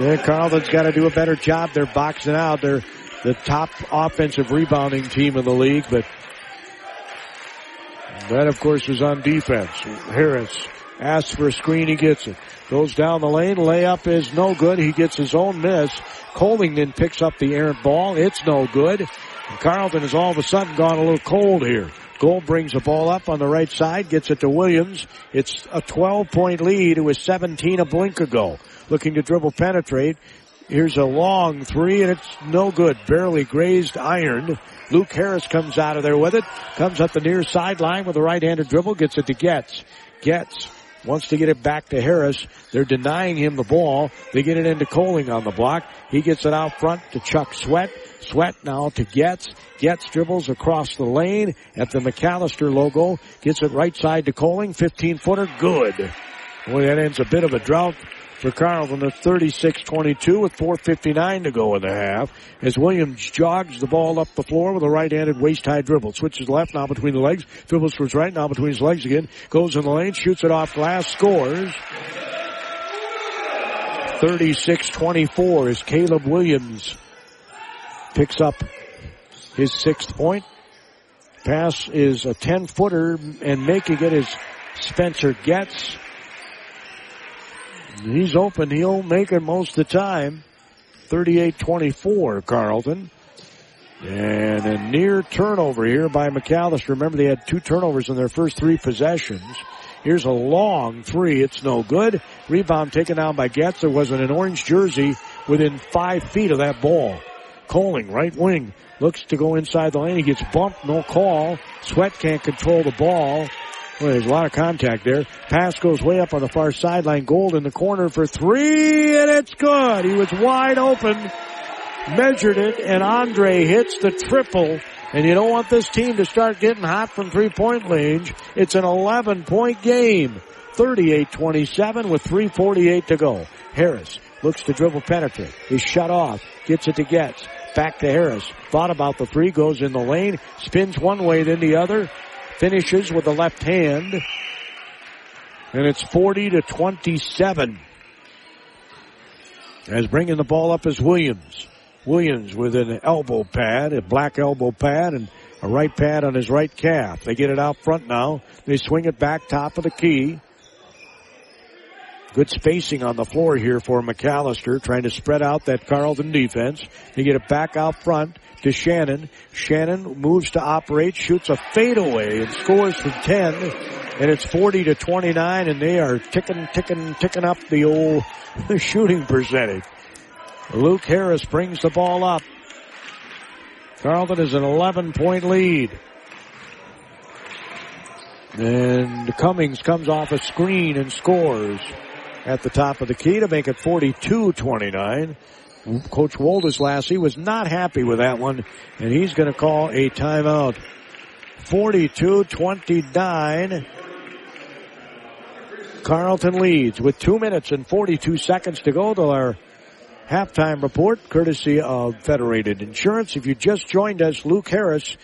Yeah, Carleton's got to do a better job. They're boxing out. They're the top offensive rebounding team in the league, but that of course was on defense. Harris asks for a screen, he gets it. Goes down the lane, layup is no good. He gets his own miss. Colvington picks up the errant ball. It's no good. And Carleton has all of a sudden gone a little cold here. Gold brings the ball up on the right side, gets it to Williams. It's a 12 point lead. It was 17 a blink ago. Looking to dribble penetrate. Here's a long three and it's no good. Barely grazed iron. Luke Harris comes out of there with it. Comes up the near sideline with a right-handed dribble. Gets it to Getz. Getz wants to get it back to Harris. They're denying him the ball. They get it into Coling on the block. He gets it out front to Chuck Sweat. Sweat now to Getz. Getz dribbles across the lane at the Macalester logo. Gets it right side to Coling. 15 footer. Good. Boy, that ends a bit of a drought for Carleton at 36-22 with 4.59 to go in the half as Williams jogs the ball up the floor with a right-handed waist-high dribble. Switches left now between the legs, dribbles to his right now between his legs again, goes in the lane, shoots it off glass, scores. 36-24 as Caleb Williams picks up his sixth point. Pass is a 10 footer and making it is Spencer Getz. He's open. He'll make it most of the time. 38-24 Carleton. And a near turnover here by Macalester. Remember they had two turnovers in their first three possessions. Here's a long three. It's no good. Rebound taken down by Getz. There wasn't an orange jersey within five feet of that ball. Coling, right wing, looks to go inside the lane. He gets bumped. No call. Sweat can't control the ball. Well, there's a lot of contact there. Pass goes way up on the far sideline. Gold in the corner for three, and it's good. He was wide open, measured it, and Andre hits the triple. And you don't want this team to start getting hot from three point range. It's an 11 point game. 38-27 with 3.48 to go. Harris looks to dribble penetrate. He's shut off. Gets it to Getz. Back to Harris. Thought about the three. Goes in the lane. Spins one way then the other finishes with the left hand. And it's 40 to 27. As bringing the ball up is Williams. Williams with an elbow pad, a black elbow pad, and a right pad on his right calf. They get it out front now. They swing it back top of the key. Good spacing on the floor here for Macalester, trying to spread out that Carleton defense. They get it back out front to Shannon. Shannon moves to operate, shoots a fadeaway and scores from 10. And it's 40 to 29 and they are ticking, ticking, ticking up the old shooting percentage. Luke Harris brings the ball up. Carleton is an 11 point lead. And Cummings comes off a screen and scores at the top of the key to make it 42-29. Coach Woldeslassie was not happy with that one, and he's going to call a timeout. 42-29. Carleton leads with two minutes and 42 seconds to go to our halftime report, courtesy of Federated Insurance. If you just joined us, Luke Harris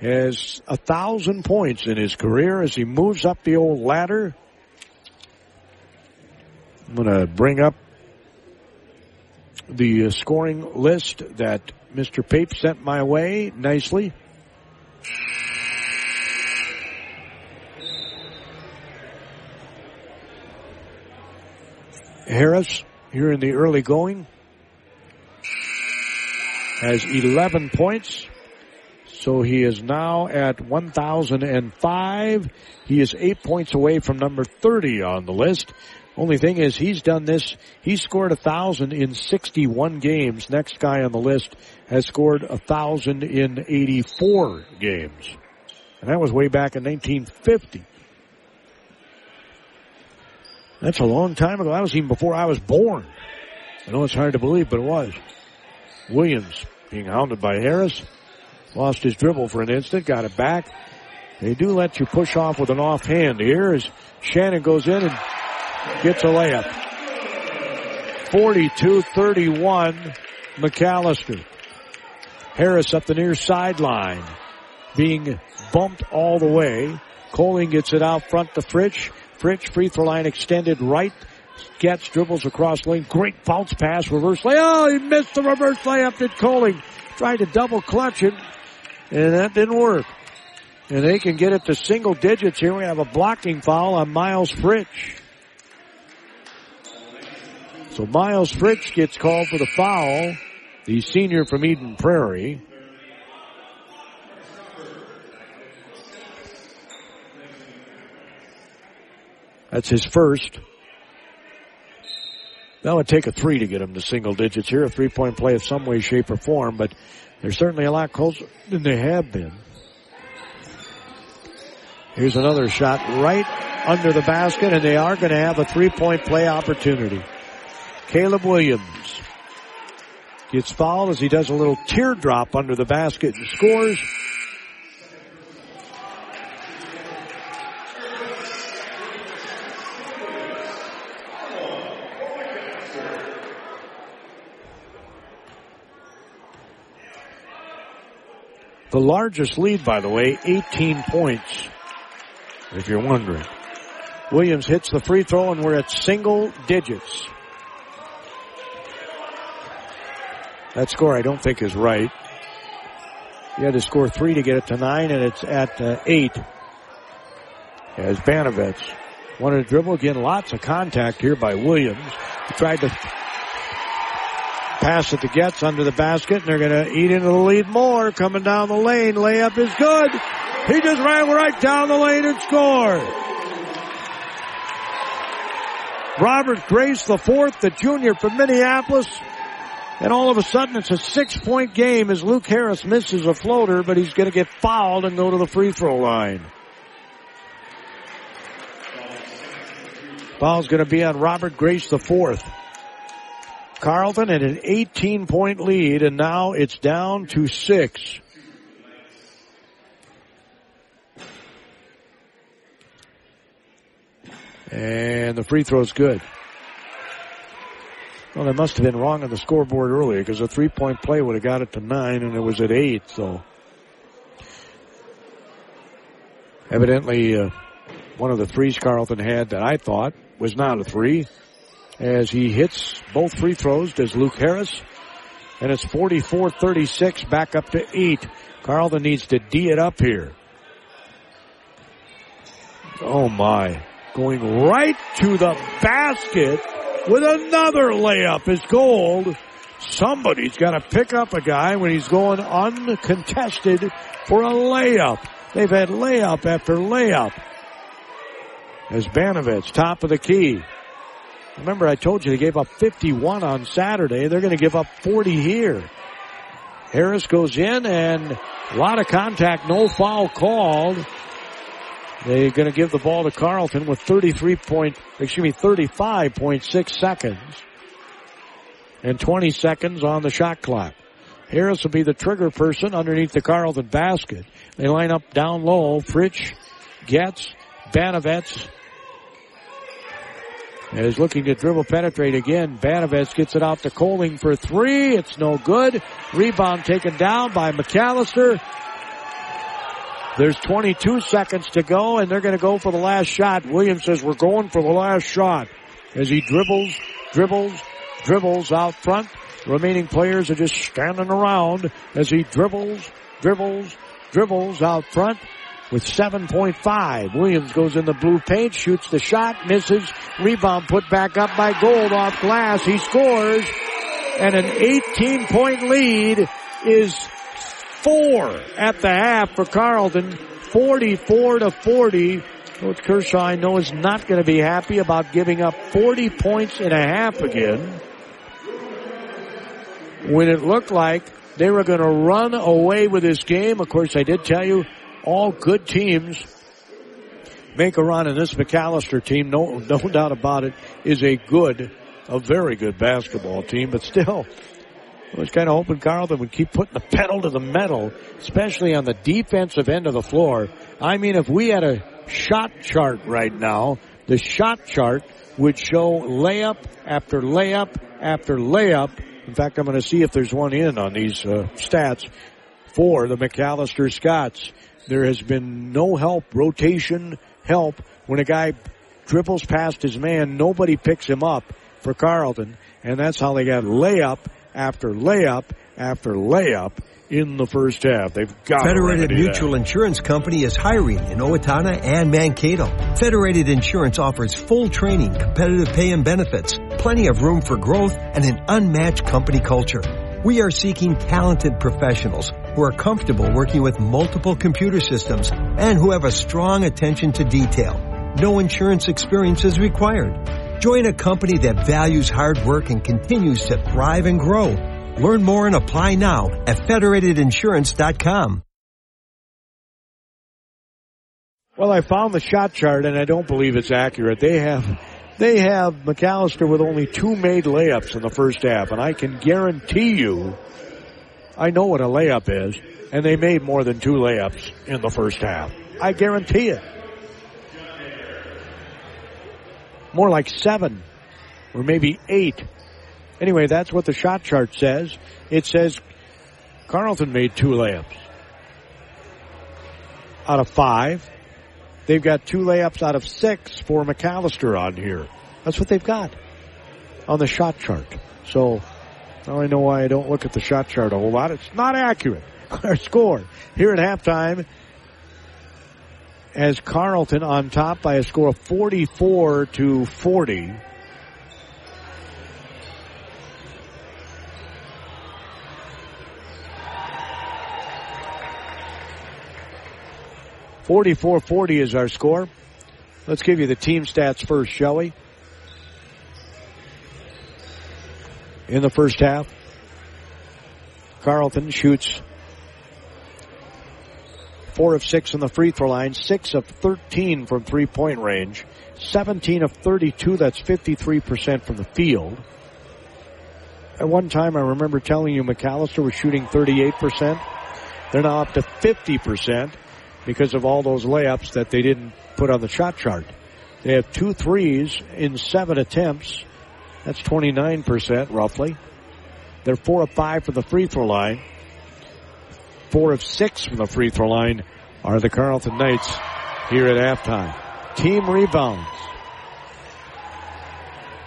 has a thousand points in his career as he moves up the old ladder. I'm going to bring up the uh, scoring list that Mr. Pape sent my way nicely. Harris here in the early going has 11 points. So he is now at 1,005. He is eight points away from number 30 on the list. Only thing is he's done this. He scored a thousand in 61 games. Next guy on the list has scored a thousand in 84 games. And that was way back in 1950. That's a long time ago. That was even before I was born. I know it's hard to believe, but it was. Williams being hounded by Harris. Lost his dribble for an instant, got it back. They do let you push off with an offhand here as Shannon goes in and gets a layup. 42-31 Macalester. Harris up the near sideline being bumped all the way. Coling gets it out front to Fritsch. Fritsch free throw line extended right. Gets dribbles across lane. Great bounce pass, reverse layup. Oh, he missed the reverse layup. Did Coling tried to double clutch it, and that didn't work. And they can get it to single digits here. We have a blocking foul on Miles Fritsch. So Miles Fritsch gets called for the foul. The senior from Eden Prairie. That's his first. That would take a three to get him to single digits here, a three point play of some way, shape, or form, but they're certainly a lot closer than they have been. Here's another shot right under the basket, and they are going to have a three-point play opportunity. Caleb Williams gets fouled as he does a little teardrop under the basket and scores. The largest lead, by the way, 18 points, if you're wondering. Williams hits the free throw and we're at single digits. That score I don't think is right. You had to score three to get it to nine and it's at uh, eight. As Banovets wanted to dribble again, lots of contact here by Williams. He tried to pass it to Getz under the basket, and they're going to eat into the lead more. Coming down the lane, layup is good. He just ran right down the lane and scored. Robert Grace, the fourth, the junior from Minneapolis. And all of a sudden it's a six point game as Luke Harris misses a floater, but he's going to get fouled and go to the free throw line. Foul's going to be on Robert Grace the fourth. Carleton at an 18 point lead and now it's down to six. And the free throw's good. Well, they must have been wrong on the scoreboard earlier because a three point play would have got it to nine and it was at eight, so. Evidently, uh, one of the threes Carleton had that I thought was not a three as he hits both free throws does Luke Harris. And it's 44-36 back up to eight. Carleton needs to D it up here. Oh my. Going right to the basket with another layup is gold. Somebody's got to pick up a guy when he's going uncontested for a layup. They've had layup after layup. As Banovets, top of the key. Remember, I told you they gave up 51 on Saturday. They're going to give up 40 here. Harris goes in and a lot of contact, no foul called. They're going to give the ball to Carleton with 33 point, excuse me, 35.6 seconds and 20 seconds on the shot clock. Harris will be the trigger person underneath the Carleton basket. They line up down low. Fritsch, Getz, Banovets, is looking to dribble penetrate again. Banovets gets it out to Coling for three. It's no good. Rebound taken down by Macalester. There's 22 seconds to go and they're going to go for the last shot. Williams says we're going for the last shot as he dribbles, dribbles, dribbles out front. Remaining players are just standing around as he dribbles, dribbles, dribbles out front with 7.5. Williams goes in the blue paint, shoots the shot, misses, rebound put back up by Gold off glass. He scores, and an 18 point lead is four at the half for Carleton, 44 to 40. Coach Kershaw, I know, is not going to be happy about giving up 40 points and a half again. When it looked like they were going to run away with this game. Of course, I did tell you all good teams make a run, and this Macalester team, no, no doubt about it, is a good, a very good basketball team, but still, I was kind of hoping Carleton would keep putting the pedal to the metal, especially on the defensive end of the floor. I mean, if we had a shot chart right now, the shot chart would show layup after layup after layup. In fact, I'm going to see if there's one in on these uh, stats for the Macalester Scots. There has been no help, rotation help. When a guy dribbles past his man, nobody picks him up for Carleton, And that's how they got layup after layup after layup in the first half. They've got Federated Mutual that. Insurance Company is hiring in Owatonna and Mankato. Federated Insurance offers full training, competitive pay and benefits, plenty of room for growth, and an unmatched company culture. We are seeking talented professionals who are comfortable working with multiple computer systems and who have a strong attention to detail. No insurance experience is required. Join a company that values hard work and continues to thrive and grow. Learn more and apply now at federatedinsurance.com. Well, I found the shot chart and I don't believe it's accurate. They have, they have Macalester with only two made layups in the first half and I can guarantee you, I know what a layup is and they made more than two layups in the first half. I guarantee it. More like seven or maybe eight. Anyway, that's what the shot chart says. It says Carleton made two layups out of five. They've got two layups out of six for Macalester on here. That's what they've got on the shot chart. So now I know why I don't look at the shot chart a whole lot. It's not accurate. Our score here at halftime as Carleton on top by a score of 44 to 40. Forty-four forty is our score. Let's give you the team stats first, shall we? In the first half, Carleton shoots four of six on the free throw line, six of 13 from three point range, 17 of 32, that's 53% from the field. At one time, I remember telling you Macalester was shooting 38%. They're now up to 50% because of all those layups that they didn't put on the shot chart. They have two threes in seven attempts. That's 29% roughly. They're four of five from the free throw line. Four of six from the free throw line are the Carleton Knights here at halftime. Team rebounds.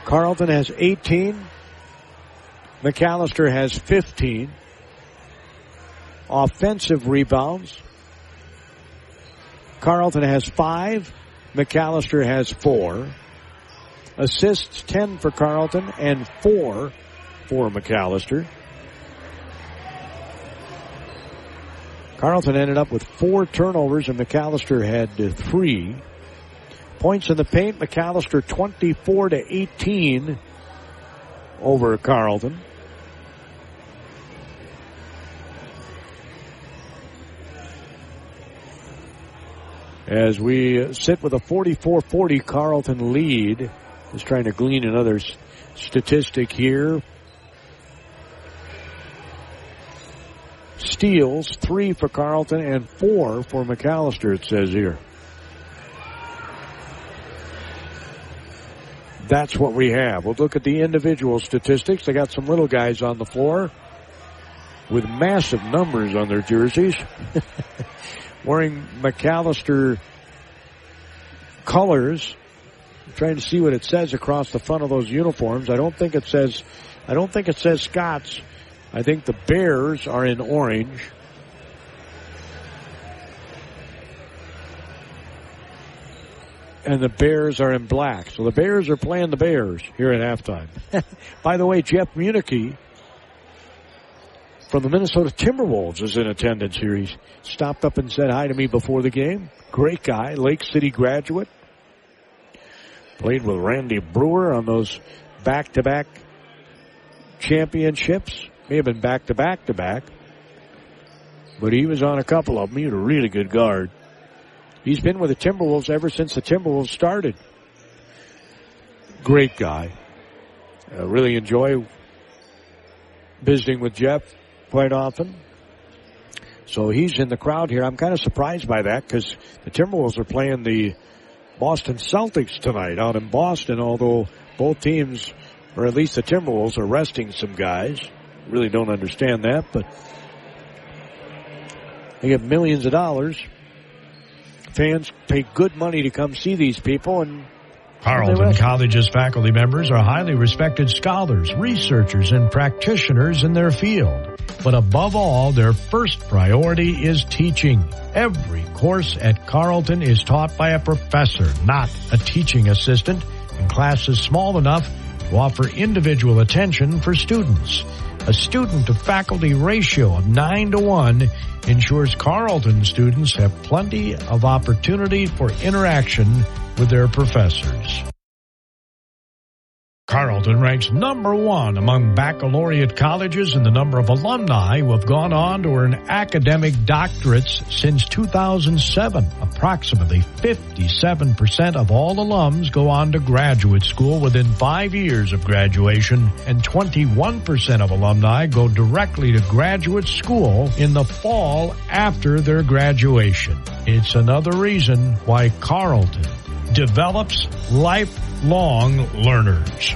Carleton has 18. Macalester has 15. Offensive rebounds. Carleton has five. Macalester has four. Assists 10 for Carleton and four for Macalester. Carleton ended up with four turnovers and Macalester had three. Points in the paint, Macalester 24 to 18 over Carleton. As we sit with a 44-40 Carleton lead, just trying to glean another statistic here. Steals, three for Carleton and four for Macalester, it says here. That's what we have. We'll look at the individual statistics. They got some little guys on the floor with massive numbers on their jerseys. Wearing Macalester colors. I'm trying to see what it says across the front of those uniforms. I don't think it says, I don't think it says Scots. I think the Bears are in orange. And the Bears are in black. So the Bears are playing the Bears here at halftime. By the way, Jeff Municky from the Minnesota Timberwolves is in attendance here. He stopped up and said hi to me before the game. Great guy, Lake City graduate. Played with Randy Brewer on those back to back championships. May have been back to back to back. But he was on a couple of them. He was a really good guard. He's been with the Timberwolves ever since the Timberwolves started. Great guy. I really enjoy visiting with Jeff quite often. So he's in the crowd here. I'm kind of surprised by that because the Timberwolves are playing the Boston Celtics tonight out in Boston, although both teams, or at least the Timberwolves, are resting some guys. Really don't understand that, but they get millions of dollars. Fans pay good money to come see these people and Carleton College's faculty members are highly respected scholars, researchers, and practitioners in their field. But above all, their first priority is teaching. Every course at Carleton is taught by a professor, not a teaching assistant, and classes small enough to offer individual attention for students. A student to faculty ratio of 9 to 1 ensures Carleton students have plenty of opportunity for interaction with their professors. Carleton ranks number one among baccalaureate colleges in the number of alumni who have gone on to earn academic doctorates since 2007. Approximately 57% of all alums go on to graduate school within five years of graduation, and 21% of alumni go directly to graduate school in the fall after their graduation. It's another reason why Carleton develops lifelong learners.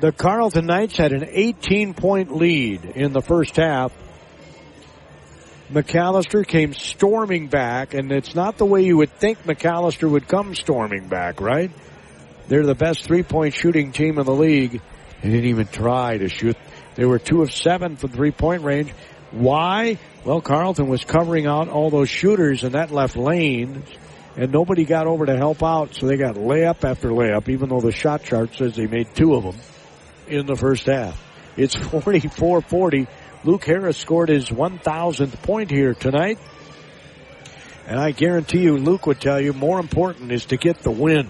The Carleton Knights had an 18 point lead in the first half. Macalester came storming back, and it's not the way you would think Macalester would come storming back, right? They're the best three point shooting team in the league. They didn't even try to shoot. They were two of seven from three point range. Why? Well, Carleton was covering out all those shooters, and that left lanes and nobody got over to help out, so they got layup after layup, even though the shot chart says they made two of them in the first half. It's 44-40. Luke Harris scored his 1,000th point here tonight. And I guarantee you, Luke would tell you, more important is to get the win.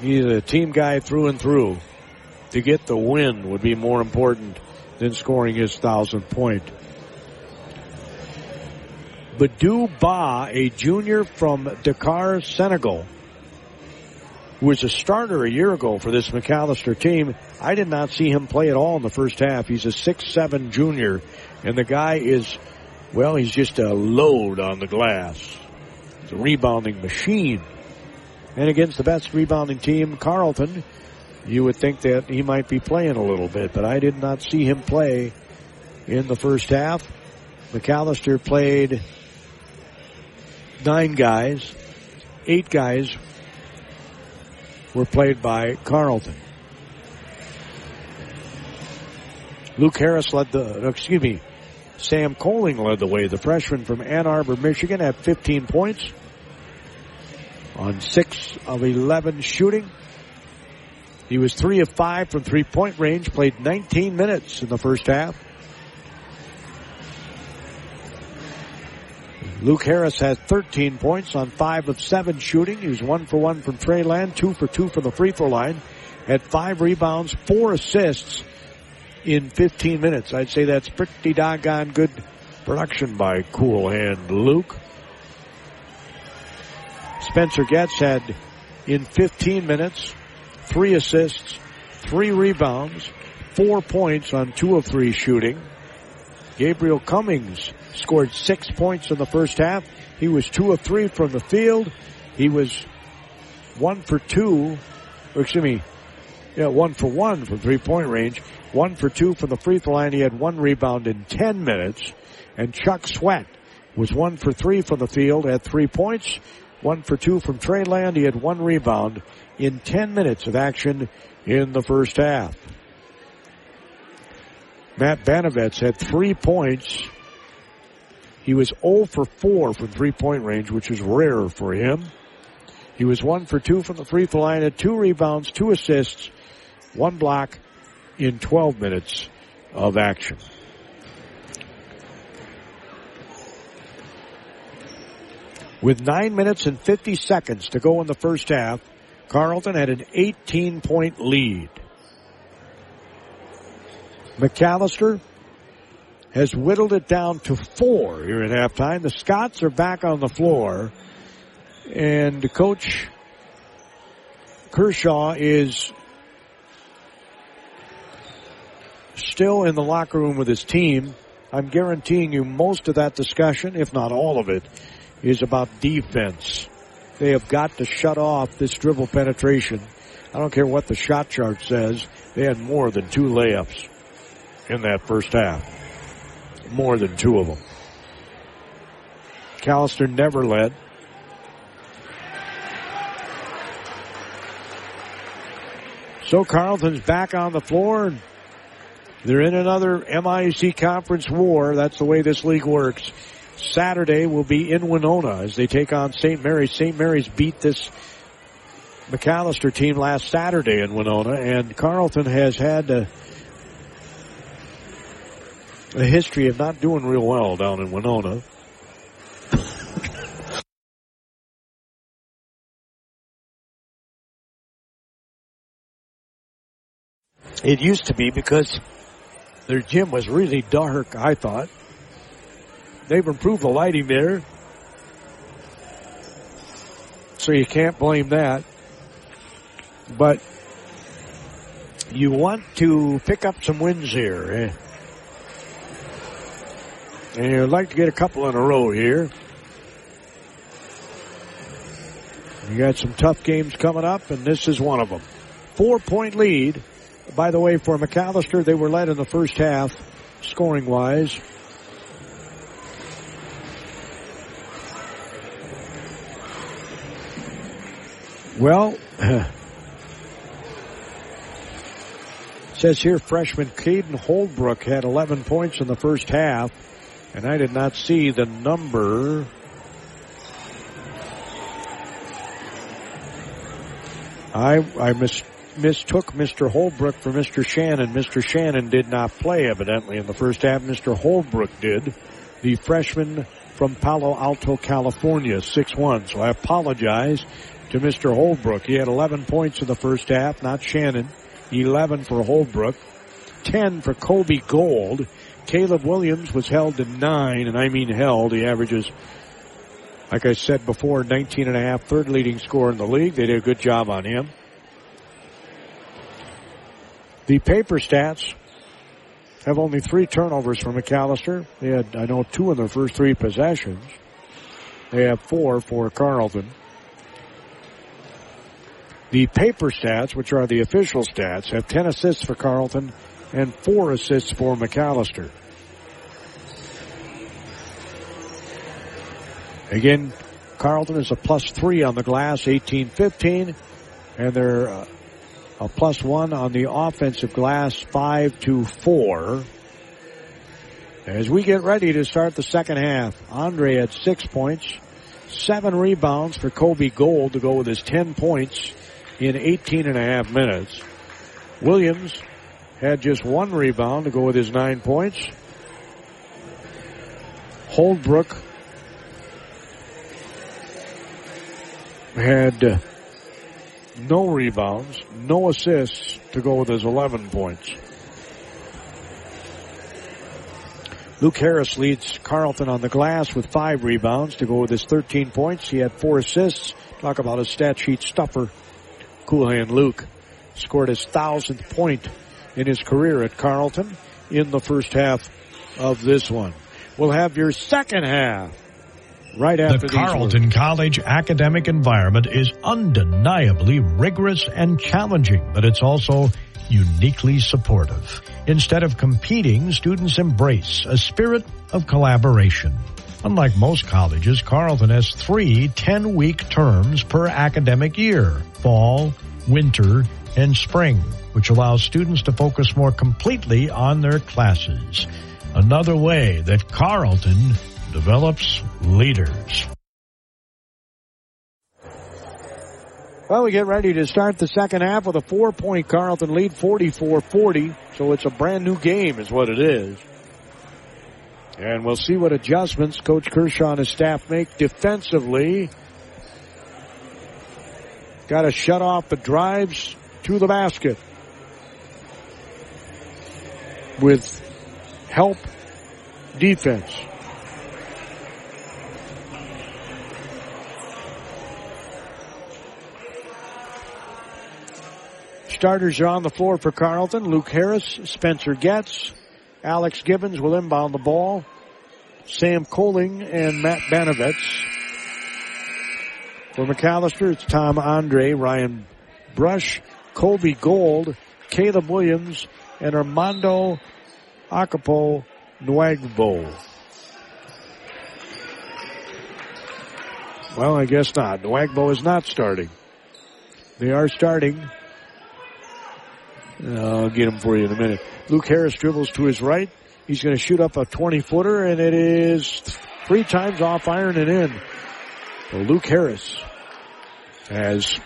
He's a team guy through and through. To get the win would be more important than scoring his 1,000th point. Badou Ba, a junior from Dakar, Senegal, who was a starter a year ago for this Macalester team. I did not see him play at all in the first half. He's a six-seven junior, and the guy is, well, he's just a load on the glass. He's a rebounding machine. And against the best rebounding team, Carleton, you would think that he might be playing a little bit, but I did not see him play in the first half. Macalester played nine guys. Eight guys were played by Carleton. Luke Harris led the, uh, excuse me, Sam Coling led the way. The freshman from Ann Arbor, Michigan had 15 points on 6 of 11 shooting. He was 3 of 5 from three point range, played 19 minutes in the first half. Luke Harris had 13 points on 5 of 7 shooting. He was 1 for 1 from Trey Land, 2 for 2 from the free throw line. Had 5 rebounds, 4 assists in 15 minutes. I'd say that's pretty doggone good production by cool hand Luke. Spencer Getz had in 15 minutes, 3 assists, 3 rebounds, 4 points on 2 of 3 shooting. Gabriel Cummings scored six points in the first half. He was two of three from the field. He was one for two, or excuse me, yeah, one for one from three point range. One for two from the free throw line. He had one rebound in 10 minutes. And Chuck Sweat was one for three from the field, had three points. One for two from Trey Land. He had one rebound in 10 minutes of action in the first half. Matt Banovets had three points. He was 0 for 4 from three point range, which is rare for him. He was 1 for 2 from the free throw line, had two rebounds, two assists, one block in 12 minutes of action. With 9 minutes and 50 seconds to go in the first half, Carleton had an 18 point lead. Macalester has whittled it down to four here at halftime. The Scots are back on the floor, and Coach Kershaw is still in the locker room with his team. I'm guaranteeing you most of that discussion, if not all of it, is about defense. They have got to shut off this dribble penetration. I don't care what the shot chart says. They had more than two layups in that first half. More than two of them. Callister never led. So Carleton's back on the floor and they're in another MIAC conference war. That's the way this league works. Saturday will be in Winona as they take on St. Mary's. St. Mary's beat this Macalester team last Saturday in Winona and Carleton has had to a history of not doing real well down in Winona. It used to be because their gym was really dark, I thought. They've improved the lighting there. So you can't blame that. But you want to pick up some wins here. Eh? And you'd like to get a couple in a row here. You got some tough games coming up, and this is one of them. Four point lead. By the way, for Macalester, they were led in the first half, scoring wise. Well, says here freshman Caden Holdbrook had 11 points in the first half, and I did not see the number. I I mis, mistook Mr. Holbrook for Mr. Shannon. Mr. Shannon did not play evidently in the first half. Mr. Holbrook did. The freshman from Palo Alto, California, 6-1. So I apologize to Mr. Holbrook. He had 11 points in the first half, not Shannon. 11 for Holbrook. 10 for Kobe Gold. Caleb Williams was held to 9, and I mean held. He averages like I said before, 19 and a half, third leading scorer in the league. They did a good job on him. The paper stats have only three turnovers for Macalester. They had, I know, two in their first three possessions. They have four for Carleton. The paper stats, which are the official stats, have 10 assists for Carleton and four assists for Macalester. Again, Carleton is a plus three on the glass, 18-15, and they're uh, a plus one on the offensive glass, five to four. As we get ready to start the second half, Andre had six points, seven rebounds for Kobe Gold to go with his 10 points in 18 and a half minutes. Williams had just one rebound to go with his nine points. Holdbrook had uh, no rebounds, no assists to go with his 11 points. Luke Harris leads Carleton on the glass with five rebounds to go with his 13 points. He had four assists. Talk about a stat sheet stuffer. Cool hand Luke scored his thousandth point in his career at Carleton in the first half of this one. We'll have your second half right after The. Carleton College academic environment is undeniably rigorous and challenging, but it's also uniquely supportive. Instead of competing, students embrace a spirit of collaboration. Unlike most colleges, Carleton has three 10-week terms per academic year, fall, winter, and spring, which allows students to focus more completely on their classes. Another way that Carleton develops leaders. Well, we get ready to start the second half with a four point Carleton lead, 44-40. So it's a brand new game is what it is. And we'll see what adjustments Coach Kershaw and his staff make defensively. Got to shut off the drives to the basket with help defense. Starters are on the floor for Carleton. Luke Harris, Spencer Getz, Alex Gibbons will inbound the ball. Sam Coling and Matt Banovitz. For Macalester, it's Tom Andre, Ryan Brush, Colby Gold, Caleb Williams, and Armando Akapo Nwagbo. Well, I guess not. Nwagbo is not starting. They are starting. I'll get him for you in a minute. Luke Harris dribbles to his right. He's going to shoot up a 20 footer and it is three times off iron and in. So Luke Harris has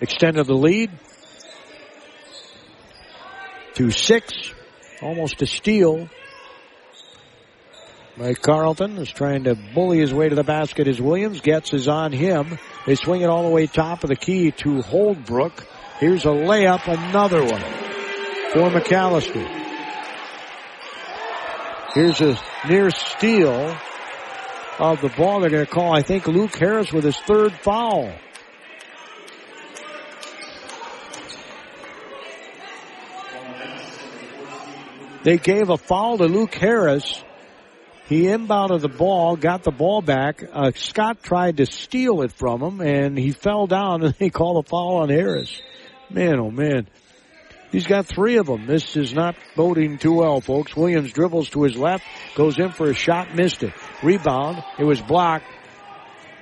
extended the lead to six, almost a steal. Mike Carlton is trying to bully his way to the basket as Williams gets is on him. They swing it all the way top of the key to Holdbrook. Here's a layup, another one for Macalester. Here's a near steal of the ball. They're going to call, I think, Luke Harris with his third foul. They gave a foul to Luke Harris. He inbounded the ball, got the ball back. Uh, Scott tried to steal it from him, and he fell down, and they called a foul on Harris. Man, oh man. He's got three of them. This is not boding too well, folks. Williams dribbles to his left, goes in for a shot, missed it. Rebound. It was blocked,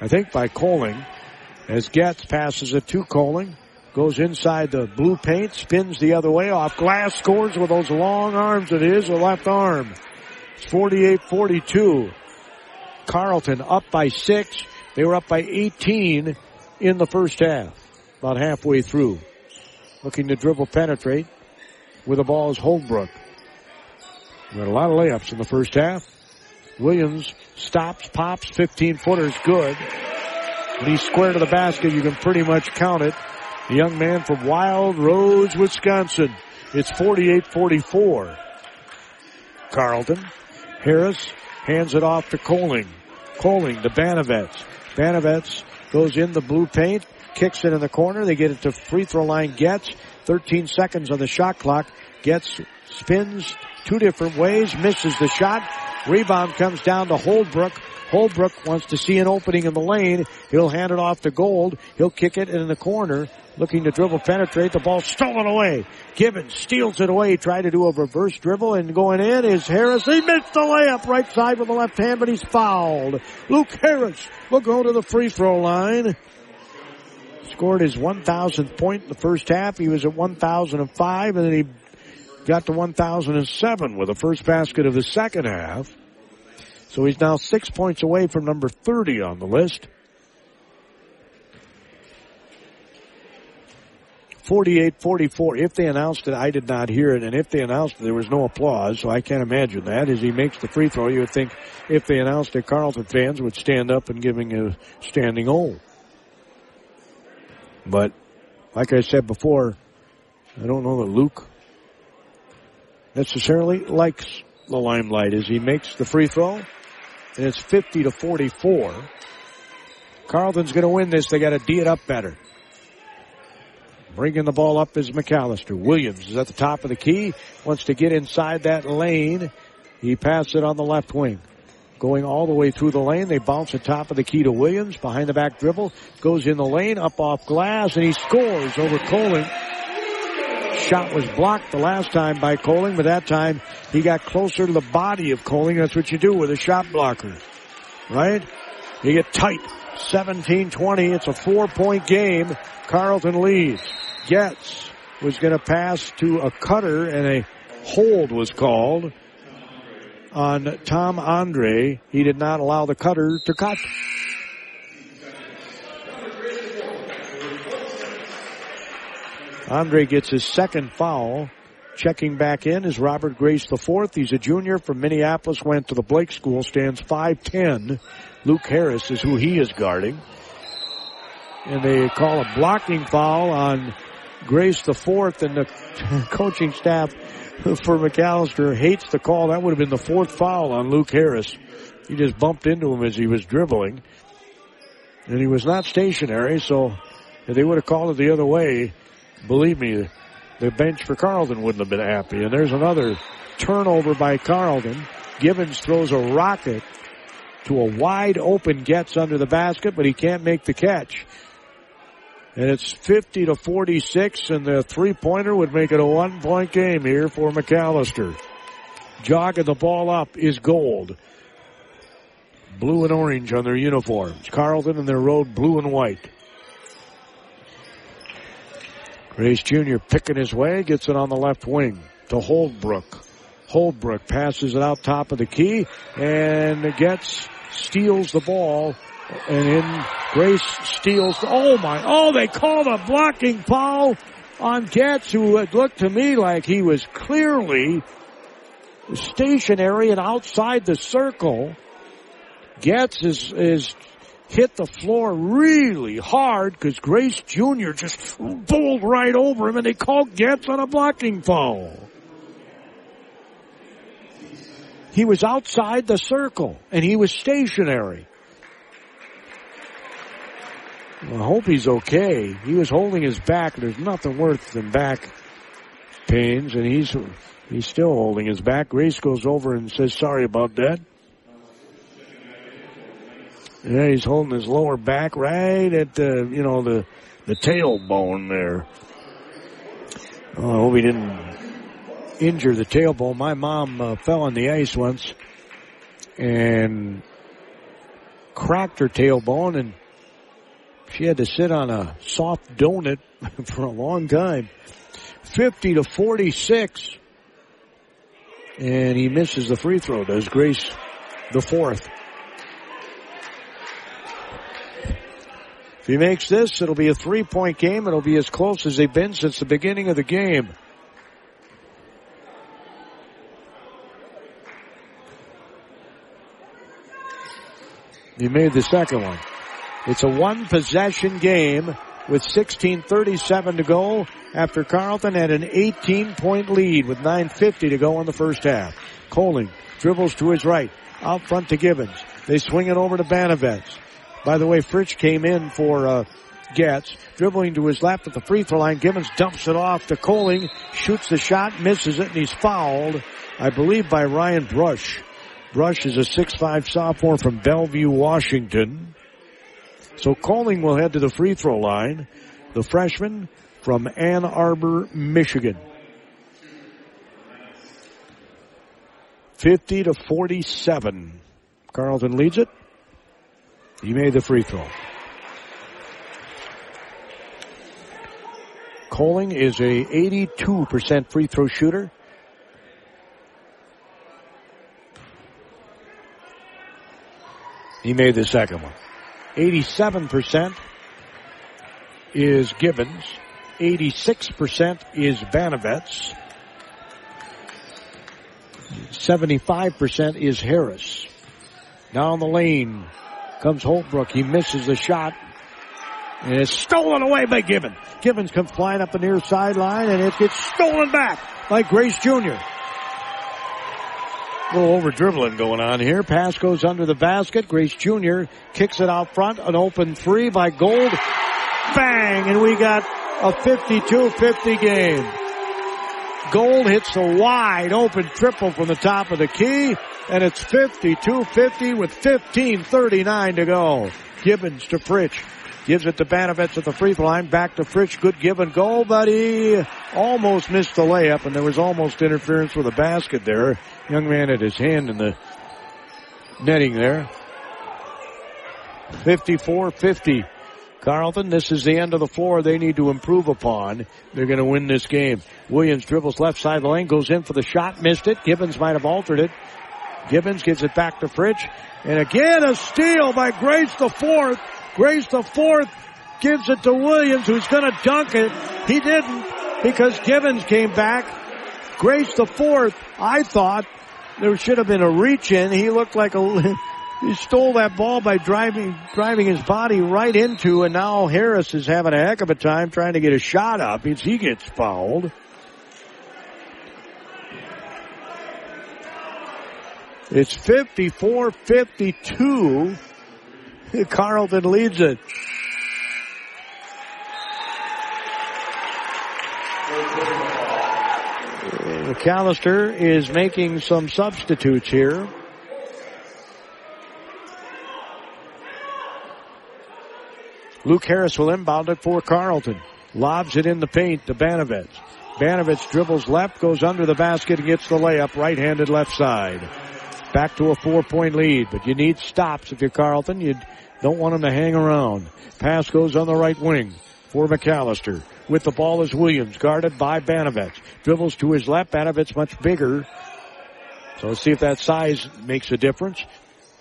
I think, by Coling. As Getz passes it to Coling. Goes inside the blue paint, spins the other way off glass, scores with those long arms of his, the left arm. It's 48-42. Carleton up by six. They were up by 18 in the first half, about halfway through. Looking to dribble penetrate with the ball is Holbrook. We had a lot of layups in the first half. Williams stops, pops, 15 footers, good. When he's square to the basket, you can pretty much count it. The young man from Wild Rose, Wisconsin. It's 48-44. Carleton. Harris hands it off to Coling. Coling to Banovets. Banovets goes in the blue paint, kicks it in the corner. They get it to free throw line. Gets 13 seconds on the shot clock. Gets spins two different ways, misses the shot. Rebound comes down to Holbrook. Holbrook wants to see an opening in the lane. He'll hand it off to Gold. He'll kick it in the corner. Looking to dribble penetrate. The ball stolen away. Gibbons steals it away. Tried to do a reverse dribble and going in is Harris. He missed the layup right side with the left hand, but he's fouled. Luke Harris will go to the free throw line. Scored his 1,000th point in the first half. He was at 1,005 and then he got to 1,007 with the first basket of the second half. So he's now six points away from number 30 on the list. 48-44. If they announced it, I did not hear it. And if they announced it, there was no applause. So I can't imagine that. As he makes the free throw, you would think if they announced it, Carleton fans would stand up and giving a standing O. But like I said before, I don't know that Luke necessarily likes the limelight as he makes the free throw. And it's 50 to 44. Carleton's going to win this. They got to D it up better. Bringing the ball up is Macalester. Williams is at the top of the key. Wants to get inside that lane. He passed it on the left wing. Going all the way through the lane. They bounce the top of the key to Williams. Behind the back dribble. Goes in the lane. Up off glass. And he scores over Coling. Shot was blocked the last time by Coling, but that time he got closer to the body of Coling. That's what you do with a shot blocker. Right? You get tight. 17-20. It's a four point game. Carleton leads. Getz was going to pass to a cutter and a hold was called on Tom Andre. He did not allow the cutter to cut. Andre gets his second foul. Checking back in is Robert Grace the fourth. He's a junior from Minneapolis, went to the Blake School, stands 5'10. Luke Harris is who he is guarding. And they call a blocking foul on Grace the fourth and the coaching staff for Macalester hates the call. That would have been the fourth foul on Luke Harris. He just bumped into him as he was dribbling. And he was not stationary, so if they would have called it the other way, believe me, the bench for Carleton wouldn't have been happy. And there's another turnover by Carleton. Gibbons throws a rocket to a wide open gets under the basket, but he can't make the catch. And it's 50 to 46 and the three pointer would make it a one point game here for Macalester. Jogging the ball up is gold. Blue and orange on their uniforms. Carleton and their road blue and white. Grace Jr. picking his way, gets it on the left wing to Holdbrook. Holdbrook passes it out top of the key and gets, steals the ball and in Grace steals. Oh my, oh they called a blocking foul on Getz who looked to me like he was clearly stationary and outside the circle. Getz is, is hit the floor really hard because Grace Jr. just bowled right over him and they called Getz on a blocking foul. He was outside the circle and he was stationary. I hope he's okay. He was holding his back. There's nothing worse than back pains, and he's he's still holding his back. Grace goes over and says, "Sorry about that." Yeah, he's holding his lower back right at the you know the the tailbone there. Oh, I hope he didn't injure the tailbone. My mom uh, fell on the ice once and cracked her tailbone and she had to sit on a soft donut for a long time. 50 to 46. And he misses the free throw, does Grace the fourth. If he makes this, it'll be a three point game. It'll be as close as they've been since the beginning of the game. He made the second one. It's a one possession game with 16.37 to go after Carleton had an 18 point lead with 9.50 to go in the first half. Coling dribbles to his right, out front to Gibbons. They swing it over to Banovets. By the way, Fritsch came in for, uh, Getz, dribbling to his left at the free throw line. Gibbons dumps it off to Coling, shoots the shot, misses it, and he's fouled, I believe, by Ryan Brush. Brush is a 6'5 sophomore from Bellevue, Washington. So Coling will head to the free throw line. The freshman from Ann Arbor, Michigan. 50 to 47. Carleton leads it. He made the free throw. Coling is a 82% free throw shooter. He made the second one. 87% is Gibbons. 86% is Banovets. 75% is Harris. Down the lane comes Holbrook. He misses the shot. And it's stolen away by Gibbons. Gibbons comes flying up the near sideline and it gets stolen back by Grace Jr. Little over dribbling going on here. Pass goes under the basket. Grace Jr. kicks it out front. An open three by Gold. Bang! And we got a 52-50 game. Gold hits a wide open triple from the top of the key. And it's 52-50 with 15.39 to go. Gibbons to Fritsch. Gives it to Banovets at the free throw line. Back to Fritsch. Good give and go, but he almost missed the layup and there was almost interference with a basket there. Young man had his hand in the netting there. 54-50. Carleton, this is the end of the floor they need to improve upon. They're going to win this game. Williams dribbles left side of the lane, goes in for the shot, missed it. Gibbons might have altered it. Gibbons gives it back to Fritsch. And again a steal by Grace the fourth. Grace the fourth gives it to Williams who's going to dunk it. He didn't because Gibbons came back. Grace the fourth, I thought there should have been a reach in. He looked like a, he stole that ball by driving, driving his body right into and now Harris is having a heck of a time trying to get a shot up. He gets fouled. It's 54-52. Carleton leads it. Macalester is making some substitutes here. Luke Harris will inbound it for Carleton. Lobs it in the paint to Banovets. Banovets dribbles left, goes under the basket and gets the layup right-handed left side. Back to a four-point lead, but you need stops if you're Carleton. You don't want them to hang around. Pass goes on the right wing for Macalester. With the ball is Williams, guarded by Banovets. Dribbles to his left. Banovets much bigger. So let's see if that size makes a difference.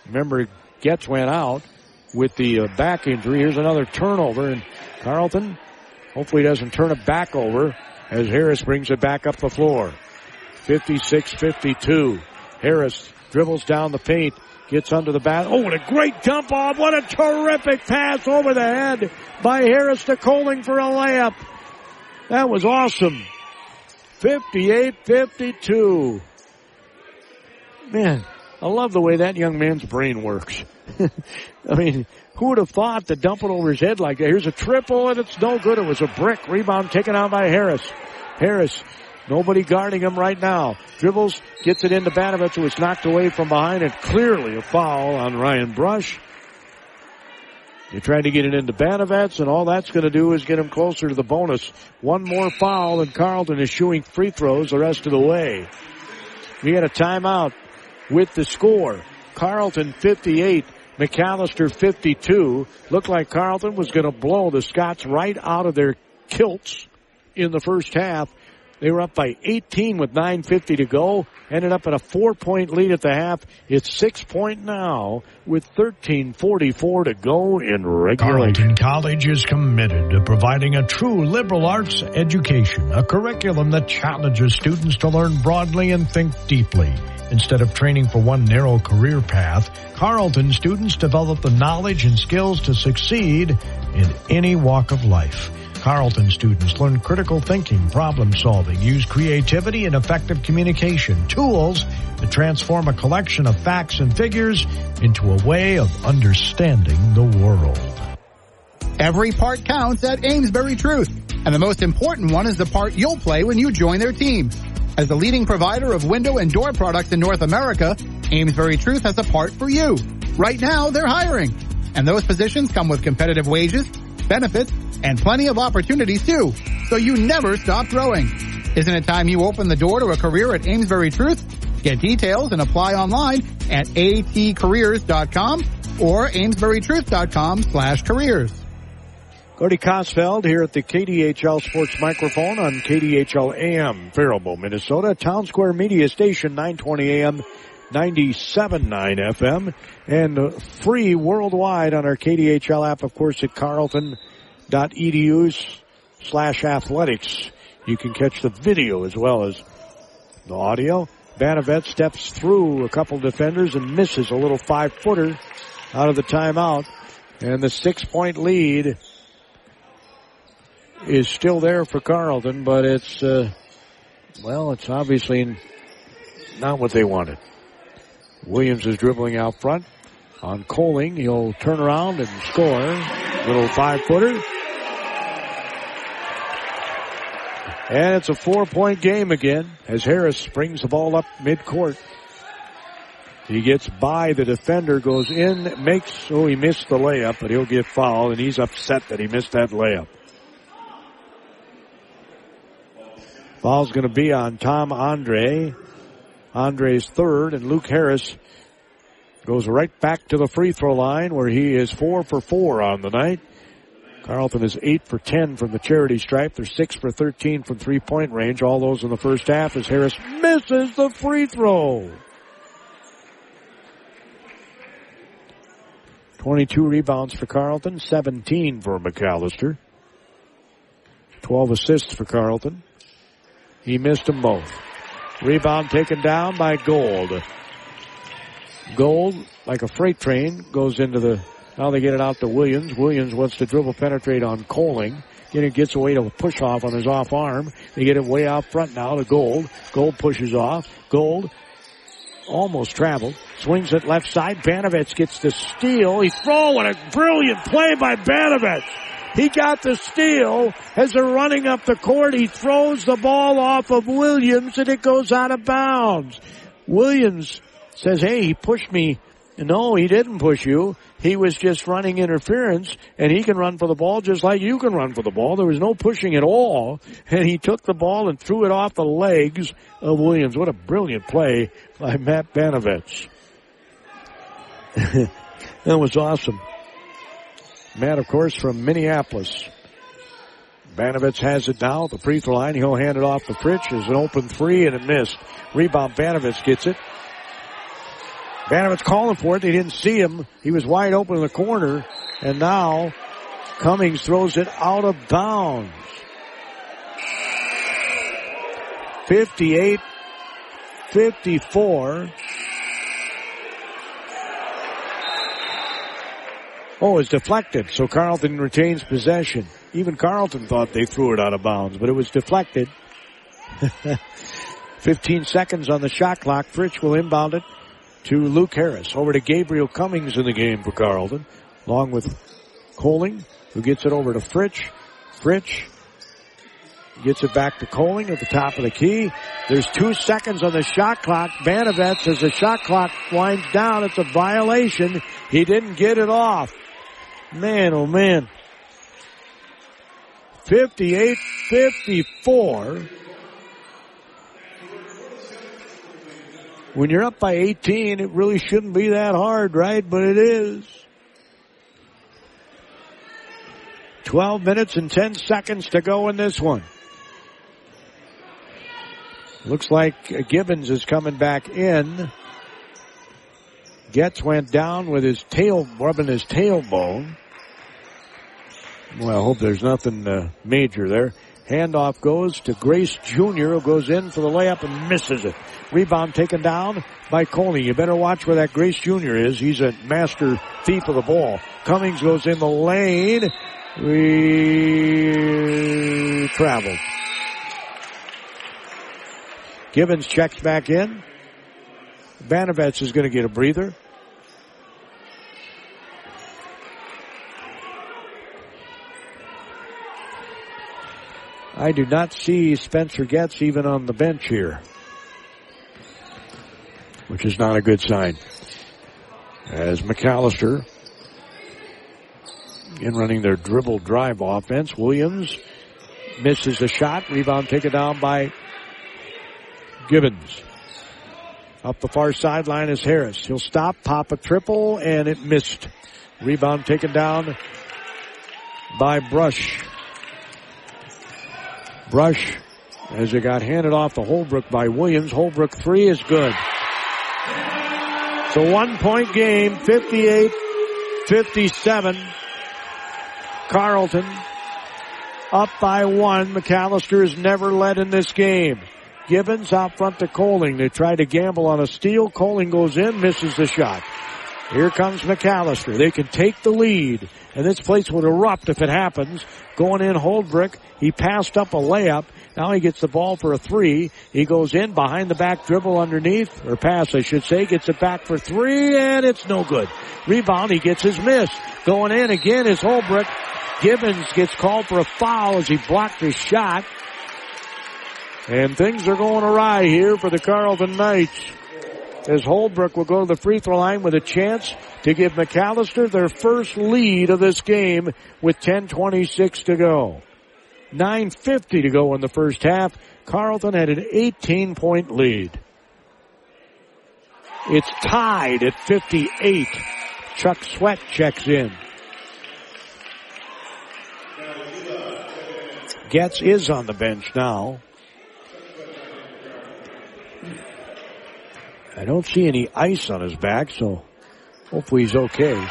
Remember, Getz went out with the uh, back injury. Here's another turnover, and Carleton hopefully doesn't turn it back over as Harris brings it back up the floor. 56-52. Harris dribbles down the paint, gets under the bat. Oh, what a great dump off. What a terrific pass over the head by Harris to Coling for a layup. That was awesome. 58-52. Man, I love the way that young man's brain works. I mean, who would have thought to dump it over his head like that? Here's a triple and it's no good. It was a brick. Rebound taken out by Harris. Harris, nobody guarding him right now. Dribbles, gets it into Banovitz who is knocked away from behind and clearly a foul on Ryan Brush. They tried to get it into Banovitz and all that's going to do is get him closer to the bonus. One more foul and Carleton is shooting free throws the rest of the way. We had a timeout with the score. Carleton 58, Macalester 52. Looked like Carleton was going to blow the Scots right out of their kilts in the first half. They were up by 18 with 9.50 to go. Ended up at a four point lead at the half. It's six point now with 13.44 to go in regulation. Carleton College is committed to providing a true liberal arts education, a curriculum that challenges students to learn broadly and think deeply. Instead of training for one narrow career path, Carleton students develop the knowledge and skills to succeed in any walk of life. Carleton students learn critical thinking, problem solving, use creativity and effective communication, tools to transform a collection of facts and figures into a way of understanding the world. Every part counts at Amesbury Truth. And the most important one is the part you'll play when you join their team. As the leading provider of window and door products in North America, Amesbury Truth has a part for you. Right now, they're hiring. And those positions come with competitive wages, benefits, and plenty of opportunities too. So you never stop growing. Isn't it time you open the door to a career at Amesbury Truth? Get details and apply online at atcareers.com or amesburytruth.com slash careers. Gordy Kosfeld here at the KDHL Sports Microphone on KDHL AM, Faribault, Minnesota, Town Square Media Station, 920 AM, 97.9 FM, and free worldwide on our KDHL app, of course, at carleton.edu slash athletics. You can catch the video as well as the audio. Banavet steps through a couple defenders and misses a little five footer out of the timeout. And the six point lead is still there for Carleton, but it's, uh, well, it's obviously not what they wanted. Williams is dribbling out front on Coling. He'll turn around and score. Little five footer. And it's a four point game again as Harris brings the ball up midcourt. He gets by the defender, goes in, makes, oh, he missed the layup, but he'll get fouled and he's upset that he missed that layup. Foul's going to be on Tom Andre. Andre's third, and Luke Harris goes right back to the free throw line where he is four for four on the night. Carleton is eight for ten from the charity stripe. They're six for thirteen from three point range. All those in the first half as Harris misses the free throw. 22 rebounds for Carleton, 17 for Macalester. 12 assists for Carleton. He missed them both. Rebound taken down by Gold. Gold, like a freight train, goes into the, now they get it out to Williams. Williams wants to dribble penetrate on Coling. Then it gets away to a push off on his off arm. They get it way out front now to Gold. Gold pushes off. Gold almost traveled. Swings it left side. Banovitz gets the steal. He throw. What a brilliant play by Banovitz. He got the steal as they're running up the court. He throws the ball off of Williams and it goes out of bounds. Williams says, hey, he pushed me. No, he didn't push you. He was just running interference and he can run for the ball just like you can run for the ball. There was no pushing at all. And he took the ball and threw it off the legs of Williams. What a brilliant play by Matt Banovitz. that was awesome. Matt, of course, from Minneapolis. Banovitz has it now the free throw line. He'll hand it off to Fritsch as an open three and it missed. Rebound, Banovitz gets it. Banovitz calling for it. They didn't see him. He was wide open in the corner. And now Cummings throws it out of bounds. 58 54. Oh, it's deflected, so Carleton retains possession. Even Carleton thought they threw it out of bounds, but it was deflected. 15 seconds on the shot clock. Fritsch will inbound it to Luke Harris. Over to Gabriel Cummings in the game for Carleton, along with Coling, who gets it over to Fritsch. Fritsch gets it back to Coling at the top of the key. There's two seconds on the shot clock. Banovets, as the shot clock winds down, it's a violation. He didn't get it off. Man, oh man. 58-54. When you're up by 18, it really shouldn't be that hard, right? But it is. 12 minutes and 10 seconds to go in this one. Looks like Gibbons is coming back in. Getz went down with his tail, rubbing his tailbone. Well, I hope there's nothing uh, major there. Handoff goes to Grace Jr. who goes in for the layup and misses it. Rebound taken down by Coley. You better watch where that Grace Jr. is. He's a master thief of the ball. Cummings goes in the lane. We traveled. Gibbons checks back in. Banovets is going to get a breather. I do not see Spencer Getz even on the bench here, which is not a good sign. As Macalester in running their dribble drive offense, Williams misses the shot. Rebound taken down by Gibbons. Up the far sideline is Harris. He'll stop, pop a triple, and it missed. Rebound taken down by Brush. Brush, as it got handed off to Holbrook by Williams. Holbrook three is good. It's a one point game, 58 57. Carleton up by one. Macalester has never led in this game. Gibbons out front to Coling. They try to gamble on a steal. Coling goes in, misses the shot. Here comes Macalester. They can take the lead, and this place would erupt if it happens. Going in, Holbrook. He passed up a layup. Now he gets the ball for a three. He goes in behind the back dribble underneath, or pass, I should say. Gets it back for three, and it's no good. Rebound. He gets his miss. Going in again is Holbrook. Gibbons gets called for a foul as he blocked his shot. And things are going awry here for the Carleton Knights. As Holbrook will go to the free throw line with a chance to give Macalester their first lead of this game with 10.26 to go. 9.50 to go in the first half. Carleton had an 18 point lead. It's tied at 58. Chuck Sweat checks in. Getz is on the bench now. I don't see any ice on his back, so hopefully he's okay.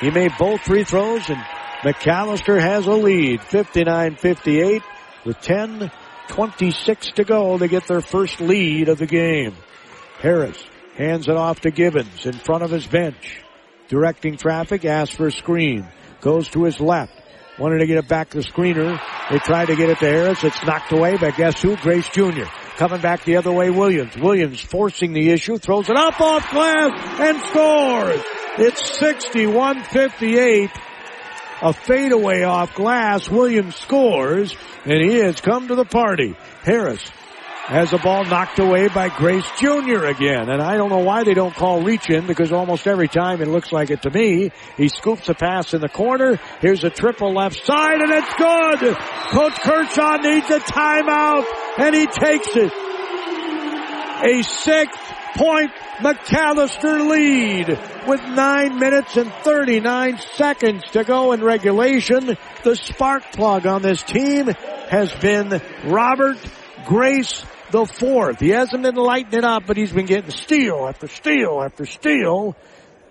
He made both free throws and Macalester has a lead, 59-58 with 10-26 to go. They get their first lead of the game. Harris hands it off to Gibbons in front of his bench. Directing traffic, asks for a screen. Goes to his left. Wanted to get it back to the screener. They tried to get it to Harris. It's knocked away by guess who? Grace Jr. Coming back the other way, Williams. Williams forcing the issue, throws it up off glass and scores. It's 61-58. A fadeaway off glass. Williams scores and he has come to the party. Harris has the ball knocked away by Grace Jr. again. And I don't know why they don't call reach in because almost every time it looks like it to me. He scoops a pass in the corner. Here's a triple left side and it's good. Coach Kershaw needs a timeout and he takes it. A six point Macalester lead with nine minutes and 39 seconds to go in regulation. The spark plug on this team has been Robert Grace the fourth. He hasn't been lighting it up, but he's been getting steal after steal after steal.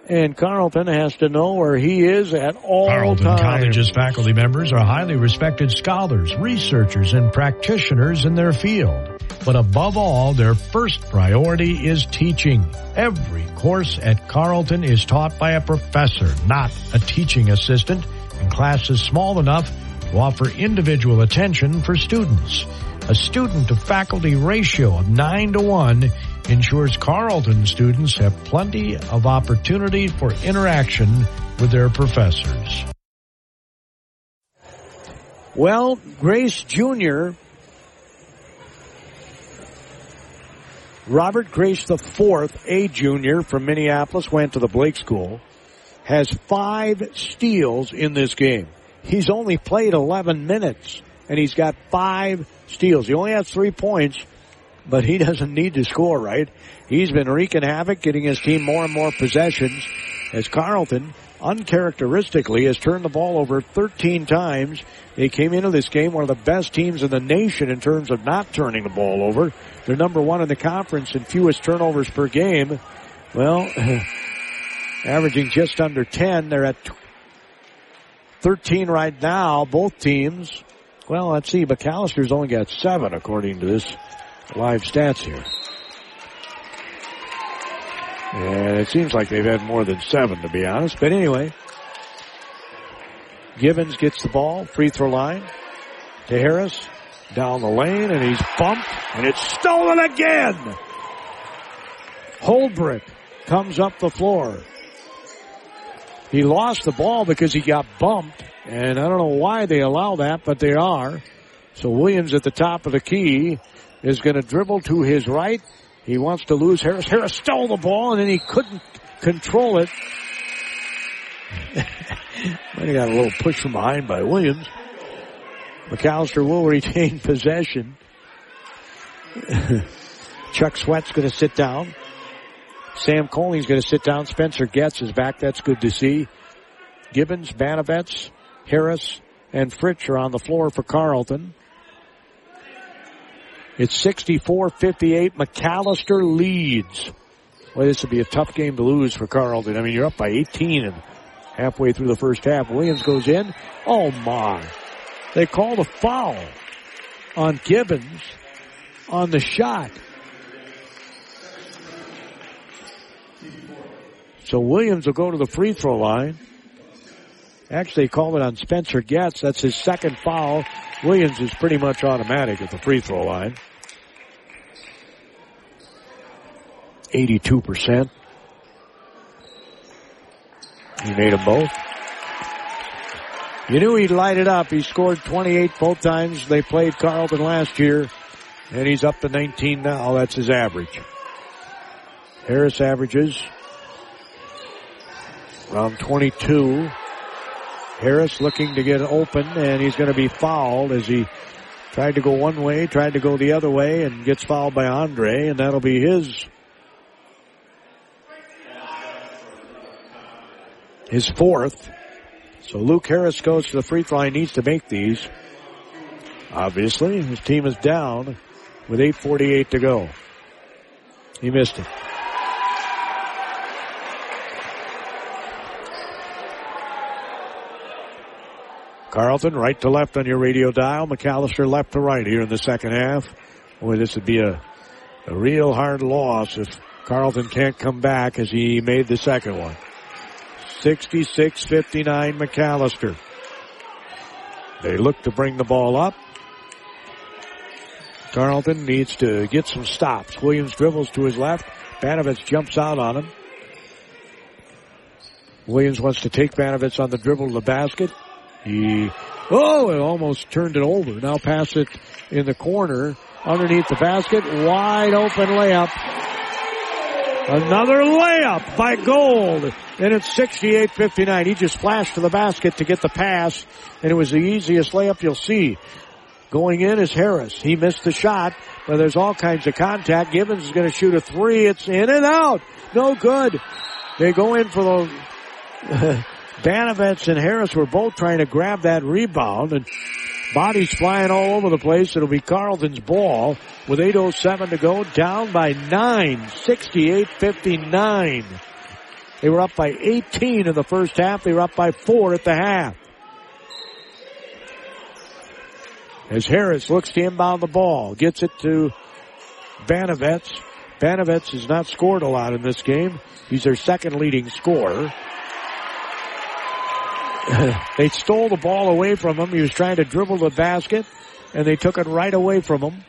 And Carleton has to know where he is at all Carleton times. College's faculty members are highly respected scholars, researchers, and practitioners in their field. But above all, their first priority is teaching. Every course at Carleton is taught by a professor, not a teaching assistant, and classes small enough to offer individual attention for students. A student to faculty ratio of 9 to 1 ensures Carleton students have plenty of opportunity for interaction with their professors. Well, Grace Jr. Robert Grace the fourth, a junior from Minneapolis, went to the Blake School, has five steals in this game. He's only played 11 minutes and he's got five steals. He only has three points, but he doesn't need to score, right? He's been wreaking havoc, getting his team more and more possessions as Carleton uncharacteristically has turned the ball over 13 times. They came into this game one of the best teams in the nation in terms of not turning the ball over. They're number one in the conference in fewest turnovers per game. Well, averaging just under 10. They're at 13 right now, both teams. Well, let's see. Macalester's only got seven according to this live stats here. And it seems like they've had more than seven, to be honest. But anyway, Gibbons gets the ball, free throw line to Harris, down the lane, and he's bumped, and it's stolen again. Holbrook comes up the floor. He lost the ball because he got bumped, and I don't know why they allow that, but they are. So Williams at the top of the key is going to dribble to his right, he wants to lose Harris. Harris stole the ball and then he couldn't control it. Might have got a little push from behind by Williams. Macalester will retain possession. Chuck Sweat's going to sit down. Sam Coley's going to sit down. Spencer Getz is back. That's good to see. Gibbons, Banavets, Harris, and Fritsch are on the floor for Carleton. It's 64-58. Macalester leads. Well, this would be a tough game to lose for Carleton. I mean, you're up by 18 and halfway through the first half. Williams goes in. Oh my. They called a foul on Gibbons on the shot. So Williams will go to the free throw line. Actually, called it on Spencer Getz. That's his second foul. Williams is pretty much automatic at the free throw line. 82%. He made them both. You knew he'd light it up. He scored 28 both times they played Carleton last year, and he's up to 19 now. That's his average. Harris averages around 22. Harris looking to get open, and he's going to be fouled as he tried to go one way, tried to go the other way, and gets fouled by Andre, and that'll be his his fourth. So Luke Harris goes to the free throw line, needs to make these. Obviously, his team is down with 8.48 to go. He missed it. Carleton, right to left on your radio dial. Macalester left to right here in the second half. Boy, this would be a, a real hard loss if Carleton can't come back as he made the second one. 66-59 Macalester. They look to bring the ball up. Carleton needs to get some stops. Williams dribbles to his left. Banovitz jumps out on him. Williams wants to take Banovitz on the dribble to the basket. He, oh, it almost turned it over. Now pass it in the corner underneath the basket. Wide open layup. Another layup by Gold. And it's 68-59. He just flashed to the basket to get the pass, and it was the easiest layup you'll see. Going in is Harris. He missed the shot, but there's all kinds of contact. Gibbons is going to shoot a three. It's in and out. No good. They go in for the Banovets and Harris were both trying to grab that rebound and bodies flying all over the place. It'll be Carleton's ball with 8.07 to go, down by 9, 68-59. They were up by 18 in the first half. They were up by 4 at the half. As Harris looks to inbound the ball, gets it to Banavets. Banavets has not scored a lot in this game. He's their second leading scorer. they stole the ball away from him. He was trying to dribble the basket, and they took it right away from him.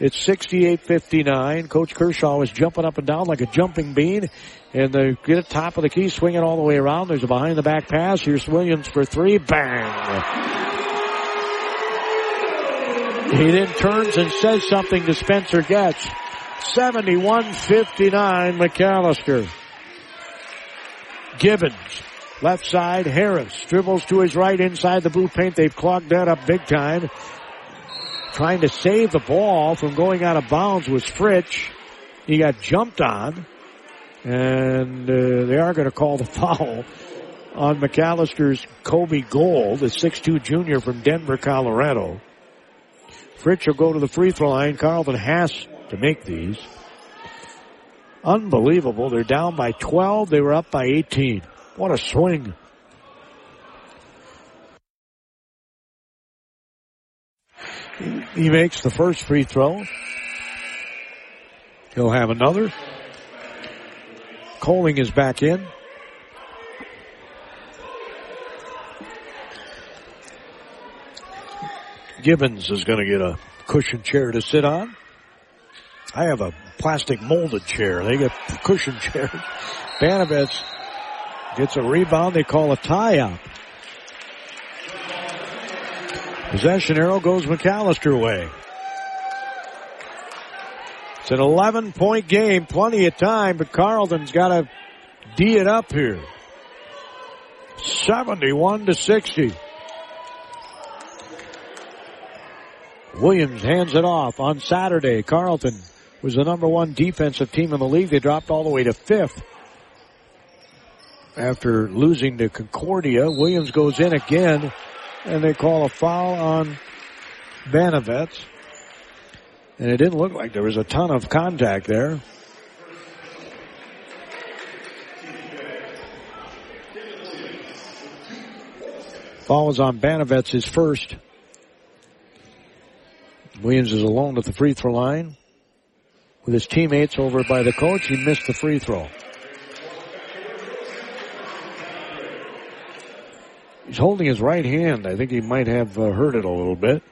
It's 68-59. Coach Kershaw is jumping up and down like a jumping bean. And they get it top of the key, swinging all the way around. There's a behind the back pass. Here's Williams for three. Bang! He then turns and says something to Spencer Getz. 71-59 Macalester. Gibbons. Left side, Harris dribbles to his right inside the blue paint. They've clogged that up big time. Trying to save the ball from going out of bounds was Fritsch. He got jumped on. And uh, they are going to call the foul on Macalester's Kobe Gold, the 6'2 junior from Denver, Colorado. Fritsch will go to the free throw line. Carleton has to make these. Unbelievable. They're down by 12. They were up by 18. What a swing. He makes the first free throw. He'll have another. Coling is back in. Gibbons is going to get a cushion chair to sit on. I have a plastic molded chair. They get cushion chairs. Banavets gets a rebound. They call a tie up. Possession arrow goes Macalester way. It's an 11 point game, plenty of time, but Carleton's got to D it up here. 71 to 60. Williams hands it off on Saturday. Carleton was the number one defensive team in the league. They dropped all the way to fifth after losing to Concordia. Williams goes in again and they call a foul on Banavets. And it didn't look like there was a ton of contact there. Foul on Banavets, his first. Williams is alone at the free throw line. With his teammates over by the coach, he missed the free throw. He's holding his right hand. I think he might have uh, hurt it a little bit.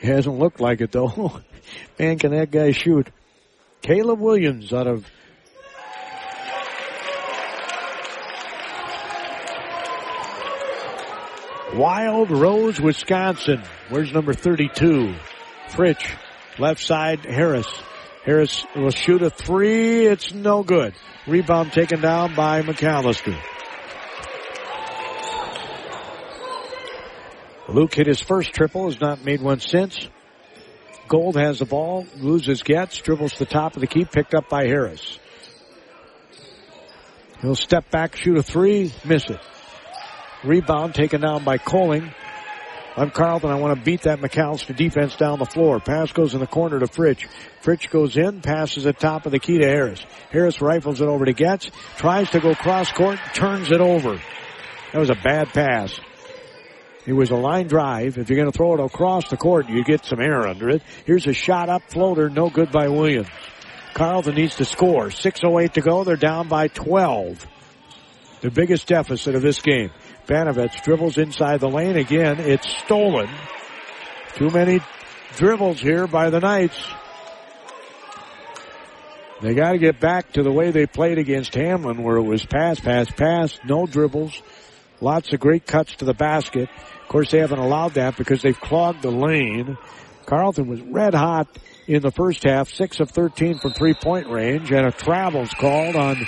He hasn't looked like it though. Man, can that guy shoot. Caleb Williams out of Wild Rose, Wisconsin. Where's number 32? Fritsch. Left side, Harris. Harris will shoot a three. It's no good. Rebound taken down by Macalester. Luke hit his first triple, has not made one since. Gold has the ball, loses gets, dribbles the top of the key, picked up by Harris. He'll step back, shoot a three, miss it. Rebound taken down by Coling. I'm Carleton. I want to beat that Macalester defense down the floor. Pass goes in the corner to Fritsch. Fritsch goes in, passes at top of the key to Harris. Harris rifles it over to Getz, tries to go cross court, turns it over. That was a bad pass. It was a line drive. If you're going to throw it across the court, you get some air under it. Here's a shot up floater, no good by Williams. Carleton needs to score. 6.08 to go. They're down by 12. The biggest deficit of this game. Banavets dribbles inside the lane again. It's stolen. Too many dribbles here by the Knights. They got to get back to the way they played against Hamline where it was pass, pass, pass, no dribbles. Lots of great cuts to the basket. Of course, they haven't allowed that because they've clogged the lane. Carleton was red hot in the first half, 6 of 13 from three point range, and a travel's called on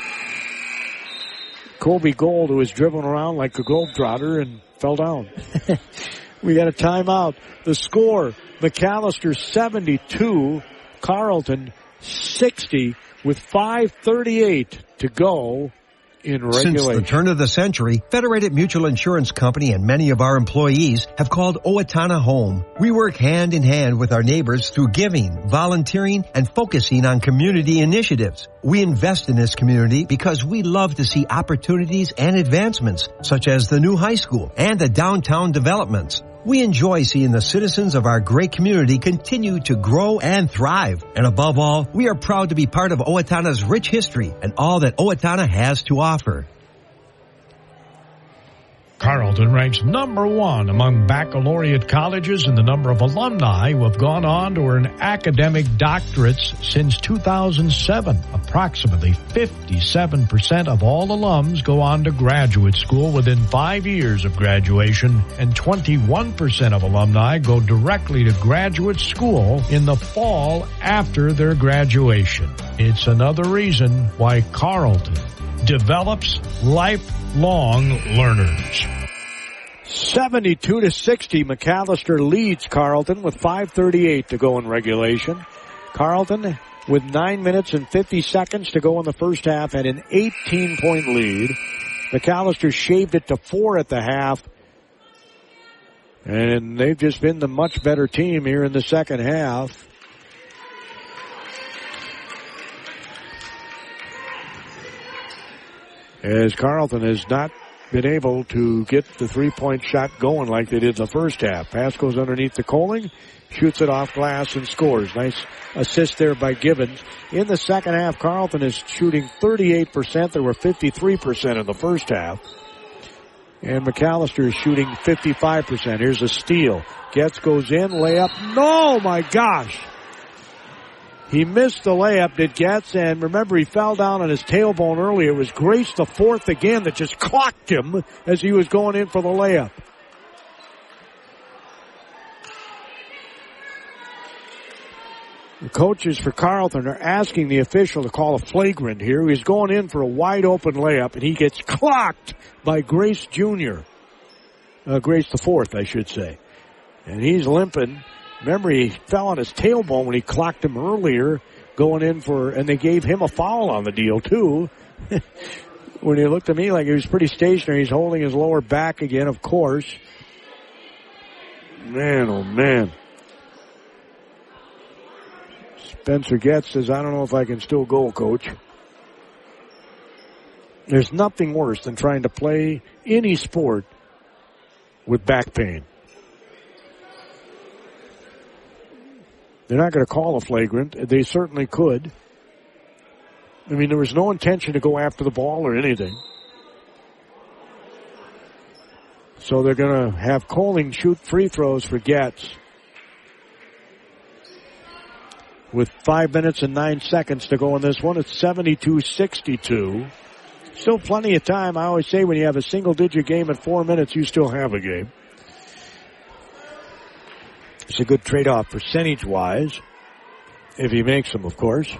Kobe Gold, who was dribbling around like a globetrotter and fell down. we got a timeout. The score, Macalester 72, Carleton 60 with 538 to go in regulation. Since the turn of the century, Federated Mutual Insurance Company and many of our employees have called Owatonna home. We work hand in hand with our neighbors through giving, volunteering, and focusing on community initiatives. We invest in this community because we love to see opportunities and advancements, such as the new high school and the downtown developments. We enjoy seeing the citizens of our great community continue to grow and thrive. And above all, we are proud to be part of Owatonna's rich history and all that Owatonna has to offer. Carleton ranks number one among baccalaureate colleges in the number of alumni who have gone on to earn academic doctorates since 2007. Approximately 57% of all alums go on to graduate school within five years of graduation, and 21% of alumni go directly to graduate school in the fall after their graduation. It's another reason why Carleton develops lifelong learners. 72 to 60, Macalester leads Carleton with 5.38 to go in regulation. Carleton with 9 minutes and 50 seconds to go in the first half had an 18 point lead. Macalester shaved it to 4 at the half. And they've just been the much better team here in the second half. As Carleton has not been able to get the three point shot going like they did in the first half. Pass goes underneath the Coling, shoots it off glass and scores. Nice assist there by Gibbons. In the second half, Carleton is shooting 38%. They were 53% in the first half. And Macalester is shooting 55%. Here's a steal. Getz goes in, layup. No, my gosh. He missed the layup, did Getz, and remember he fell down on his tailbone earlier. It was Grace the fourth again that just clocked him as he was going in for the layup. The coaches for Carleton are asking the official to call a flagrant here. He's going in for a wide open layup and he gets clocked by Grace Jr. Uh, Grace the fourth, I should say. And he's limping. He fell on his tailbone when he clocked him earlier going in for, and they gave him a foul on the deal too. when he looked at me like he was pretty stationary, he's holding his lower back again, of course. Man, oh man. Spencer Getz says, I don't know if I can still go, coach. There's nothing worse than trying to play any sport with back pain. They're not going to call a flagrant. They certainly could. I mean, there was no intention to go after the ball or anything. So they're going to have Coling shoot free throws for Getz. With five minutes and nine seconds to go in this one, it's 72-62. Still plenty of time. I always say when you have a single digit game at four minutes, you still have a game. It's a good trade off percentage wise. If he makes them, of course.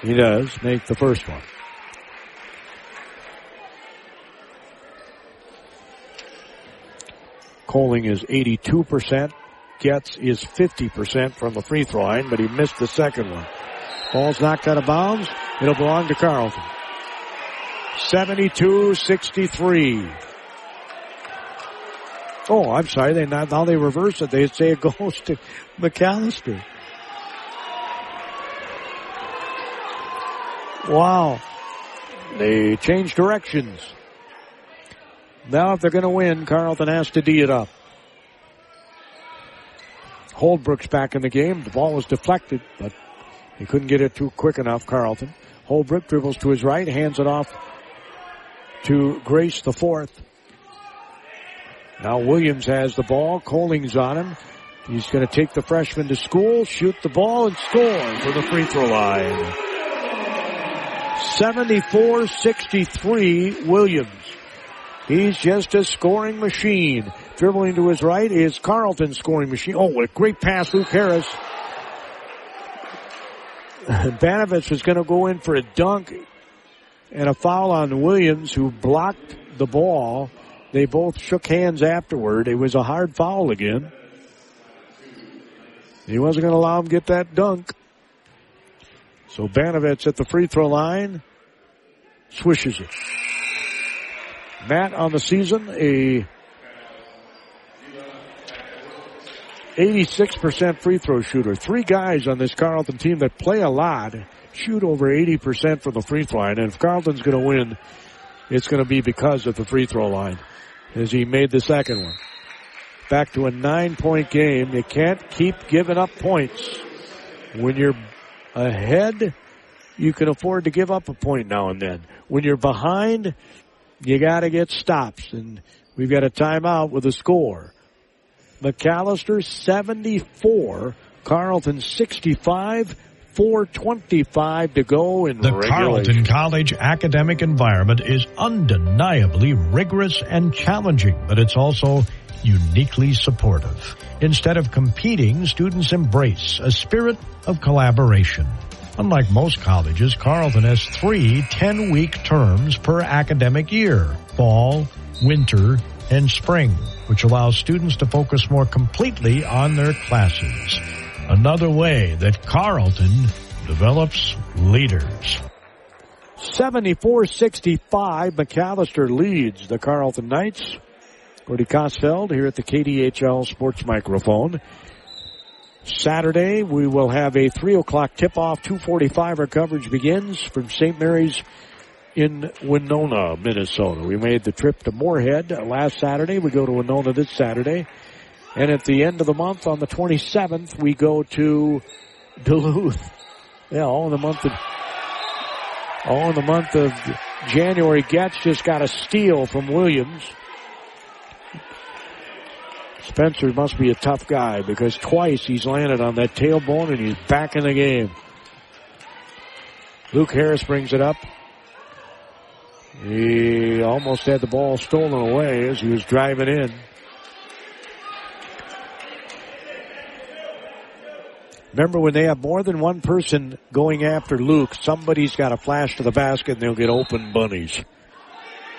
He does make the first one. Coling is 82%. Getz is 50% from the free throw line, but he missed the second one. Ball's knocked out of bounds. It'll belong to Carleton. 72-63. Oh, I'm sorry. They not, now they reverse it. They say it goes to Macalester. Wow. They change directions. Now if they're going to win, Carleton has to D it up. Holdbrook's back in the game. The ball was deflected, but he couldn't get it too quick enough, Carleton. Holbrook dribbles to his right, hands it off to Grace the fourth. Now Williams has the ball. Coling's on him. He's going to take the freshman to school, shoot the ball, and score for the free throw line. 74-63 Williams. He's just a scoring machine. Dribbling to his right is Carleton scoring machine. Oh, what a great pass, Luke Harris. Banovich is going to go in for a dunk and a foul on Williams who blocked the ball. They both shook hands afterward. It was a hard foul again. He wasn't going to allow him get that dunk. So Banovich at the free throw line swishes it. Matt on the season, a 86% free throw shooter. Three guys on this Carleton team that play a lot shoot over 80% from the free throw line. And if Carleton's going to win, it's going to be because of the free throw line. As he made the second one. Back to a nine point game. You can't keep giving up points. When you're ahead, you can afford to give up a point now and then. When you're behind, you gotta get stops and we've got a timeout with a score. Macalester 74, Carleton 65, 425 to go in The regulation. Carleton College academic environment is undeniably rigorous and challenging, but it's also uniquely supportive. Instead of competing, students embrace a spirit of collaboration. Unlike most colleges, Carleton has three 10-week terms per academic year, fall, winter, and spring, which allows students to focus more completely on their classes. Another way that Carleton develops leaders. 74-65, Macalester leads the Carleton Knights. Cody Kosfeld here at the KDHL Sports Microphone. Saturday, we will have a 3 o'clock tip-off, 245 our coverage begins from St. Mary's in Winona, Minnesota. We made the trip to Moorhead last Saturday. We go to Winona this Saturday. And at the end of the month, on the 27th, we go to Duluth. Yeah, all in the month of all in the month of January. Getz just got a steal from Williams. Spencer must be a tough guy because twice he's landed on that tailbone and he's back in the game. Luke Harris brings it up. He almost had the ball stolen away as he was driving in. Remember when they have more than one person going after Luke, somebody's got to flash to the basket and they'll get open bunnies.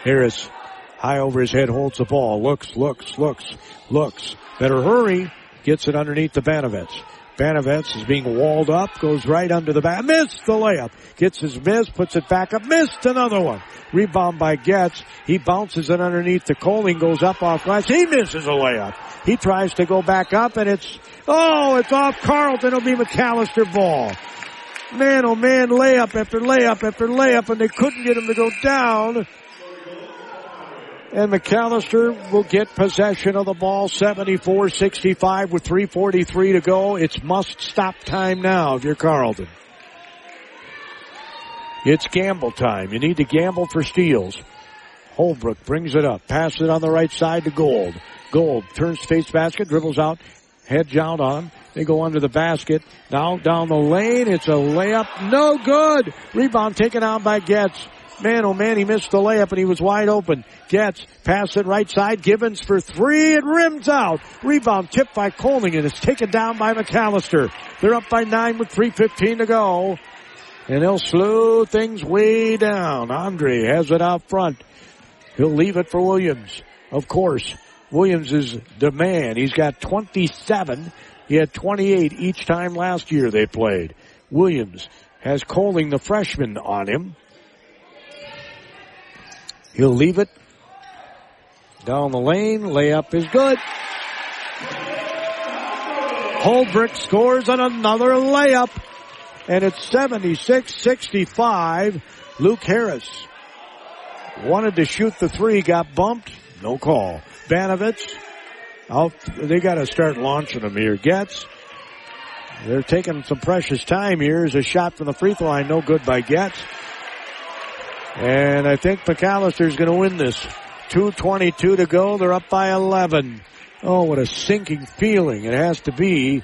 Harris high over his head holds the ball, looks, looks, looks, looks. Better hurry, gets it underneath the Banovets. Banovets is being walled up, goes right under the back, missed the layup, gets his miss, puts it back up, missed another one. Rebound by Getz. He bounces it underneath the Coling, goes up off glass. He misses a layup. He tries to go back up and it's, oh, it's off Carleton. It'll be Macalester ball. Man, oh man, layup after layup after layup and they couldn't get him to go down. And Macalester will get possession of the ball 74-65 with 3.43 to go. It's must stop time now if you're Carleton. It's gamble time. You need to gamble for steals. Holbrook brings it up, passes it on the right side to Gold. Gold turns face basket, dribbles out, heads out on. They go under the basket. Now down the lane. It's a layup. No good. Rebound taken out by Getz. Man, oh man, he missed the layup and he was wide open. Getz, pass it right side. Gibbons for three. It rims out. Rebound tipped by Coling and it's taken down by Macalester. They're up by nine with 3.15 to go. And they'll slow things way down. Andre has it out front. He'll leave it for Williams. Of course, Williams is the man. He's got 27. He had 28 each time last year they played. Williams has Coling, the freshman, on him. He'll leave it down the lane. Layup is good. Holbrook scores on another layup. And it's 76-65. Luke Harris wanted to shoot the three, got bumped. No call. Banovitz. They got to start launching them here. Getz. They're taking some precious time here. Is a shot from the free throw line. No good by Getz. And I think Macalester's going to win this. 2.22 to go. They're up by 11. Oh, what a sinking feeling it has to be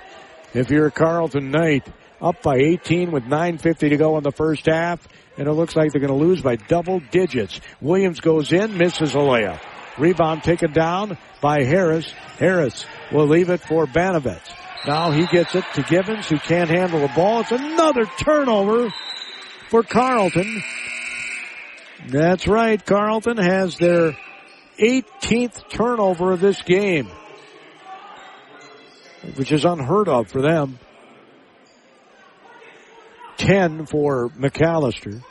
if you're a Carleton Knight. Up by 18 with 9.50 to go in the first half. And it looks like they're going to lose by double digits. Williams goes in, misses a layup. Rebound taken down by Harris. Harris will leave it for Banovitz. Now he gets it to Gibbons who can't handle the ball. It's another turnover for Carleton. That's right. Carleton has their 18th turnover of this game, which is unheard of for them. 10 for Macalester.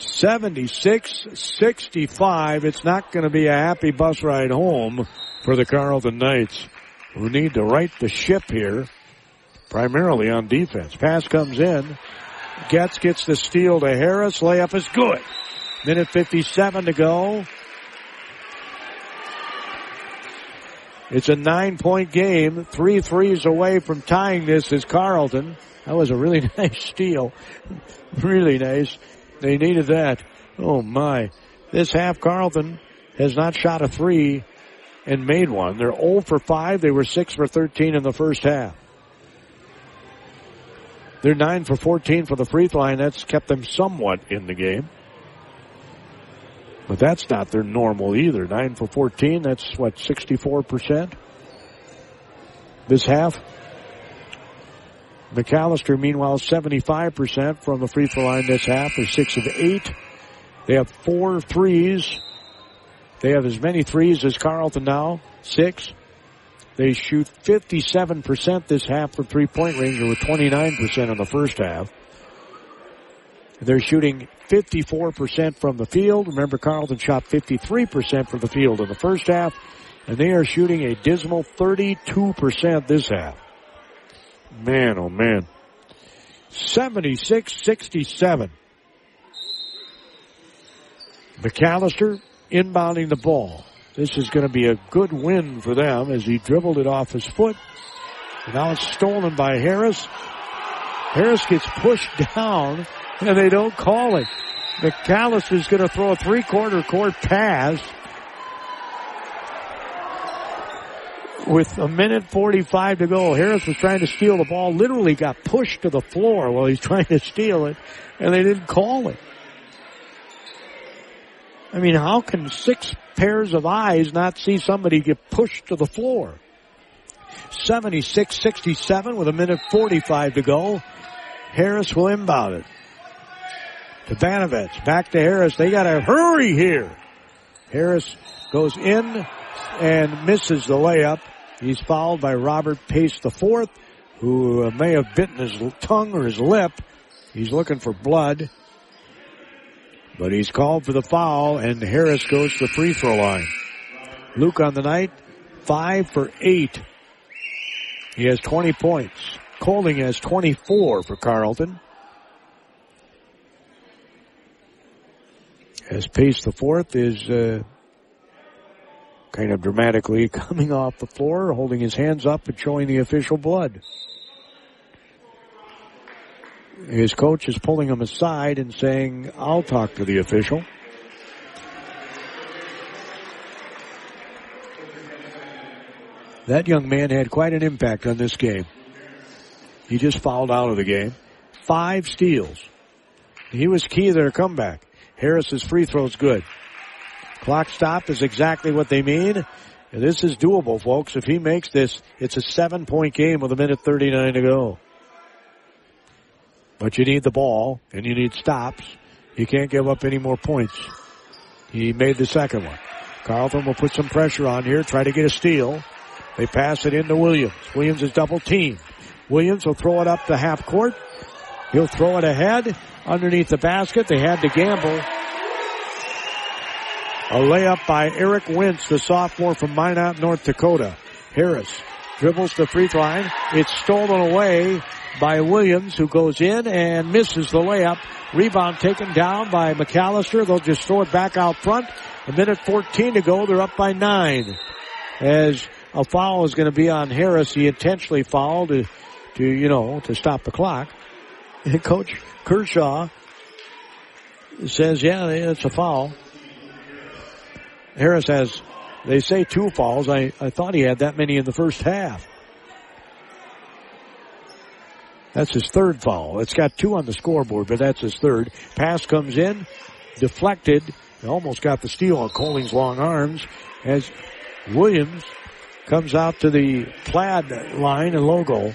76-65. It's not going to be a happy bus ride home for the Carleton Knights who need to right the ship here, primarily on defense. Pass comes in. Getz gets the steal to Harris. Layup is good. Minute 57 to go. It's a nine point game. Three threes away from tying this is Carleton. That was a really nice steal. Really nice. They needed that. Oh my. This half Carleton has not shot a three and made one. They're 0 for 5. They were 6 for 13 in the first half. They're 9 for 14 for the free throw line. That's kept them somewhat in the game. But that's not their normal either. 9 for 14, that's what, 64%? This half. Macalester, meanwhile, 75% from the free throw line this half. They're 6 of 8. They have four threes. They have as many threes as Carleton now, six. They shoot 57% this half from three point range. Were 29% in the first half. They're shooting 54% from the field. Remember, Carleton shot 53% from the field in the first half, and they are shooting a dismal 32% this half. Man, oh man. 76-67. Macalester inbounding the ball. This is going to be a good win for them as he dribbled it off his foot. Now it's stolen by Harris. Harris gets pushed down and they don't call it. Macalester's going to throw a three quarter court pass with a minute 45 to go. Harris was trying to steal the ball, literally got pushed to the floor while he's trying to steal it and they didn't call it. I mean, how can six pairs of eyes not see somebody get pushed to the floor? 76-67 with a minute 45 to go. Harris will inbound it. To Banovets. Back to Harris. They gotta hurry here. Harris goes in and misses the layup. He's fouled by Robert Pace the fourth, who uh, may have bitten his tongue or his lip. He's looking for blood. But he's called for the foul and Harris goes to the free throw line. Luke on the night, five for eight. He has 20 points. Colding has 24 for Carleton. As Pace the fourth is uh, kind of dramatically coming off the floor, holding his hands up and showing the official blood. His coach is pulling him aside and saying, I'll talk to the official. That young man had quite an impact on this game. He just fouled out of the game. Five steals. He was key to their comeback. Harris's free throw's good. Clock stop is exactly what they mean. And this is doable, folks. If he makes this, it's a seven point game with a minute 39 to go. But you need the ball and you need stops. You can't give up any more points. He made the second one. Carleton will put some pressure on here, try to get a steal. They pass it into Williams. Williams is double teamed. Williams will throw it up the half court. He'll throw it ahead underneath the basket. They had to gamble. A layup by Eric Wentz, the sophomore from Minot, North Dakota. Harris dribbles the free throw line. It's stolen away by Williams, who goes in and misses the layup. Rebound taken down by Macalester. They'll just throw it back out front. A minute 14 to go. They're up by nine. As a foul is going to be on Harris. He intentionally fouled to, to, you know, to stop the clock. And Coach Kershaw says, yeah, it's a foul. Harris has, they say two fouls. I, I thought he had that many in the first half. That's his third foul. It's got two on the scoreboard, but that's his third. Pass comes in, deflected. Almost got the steal on Coling's long arms as Williams comes out to the plaid line and logo.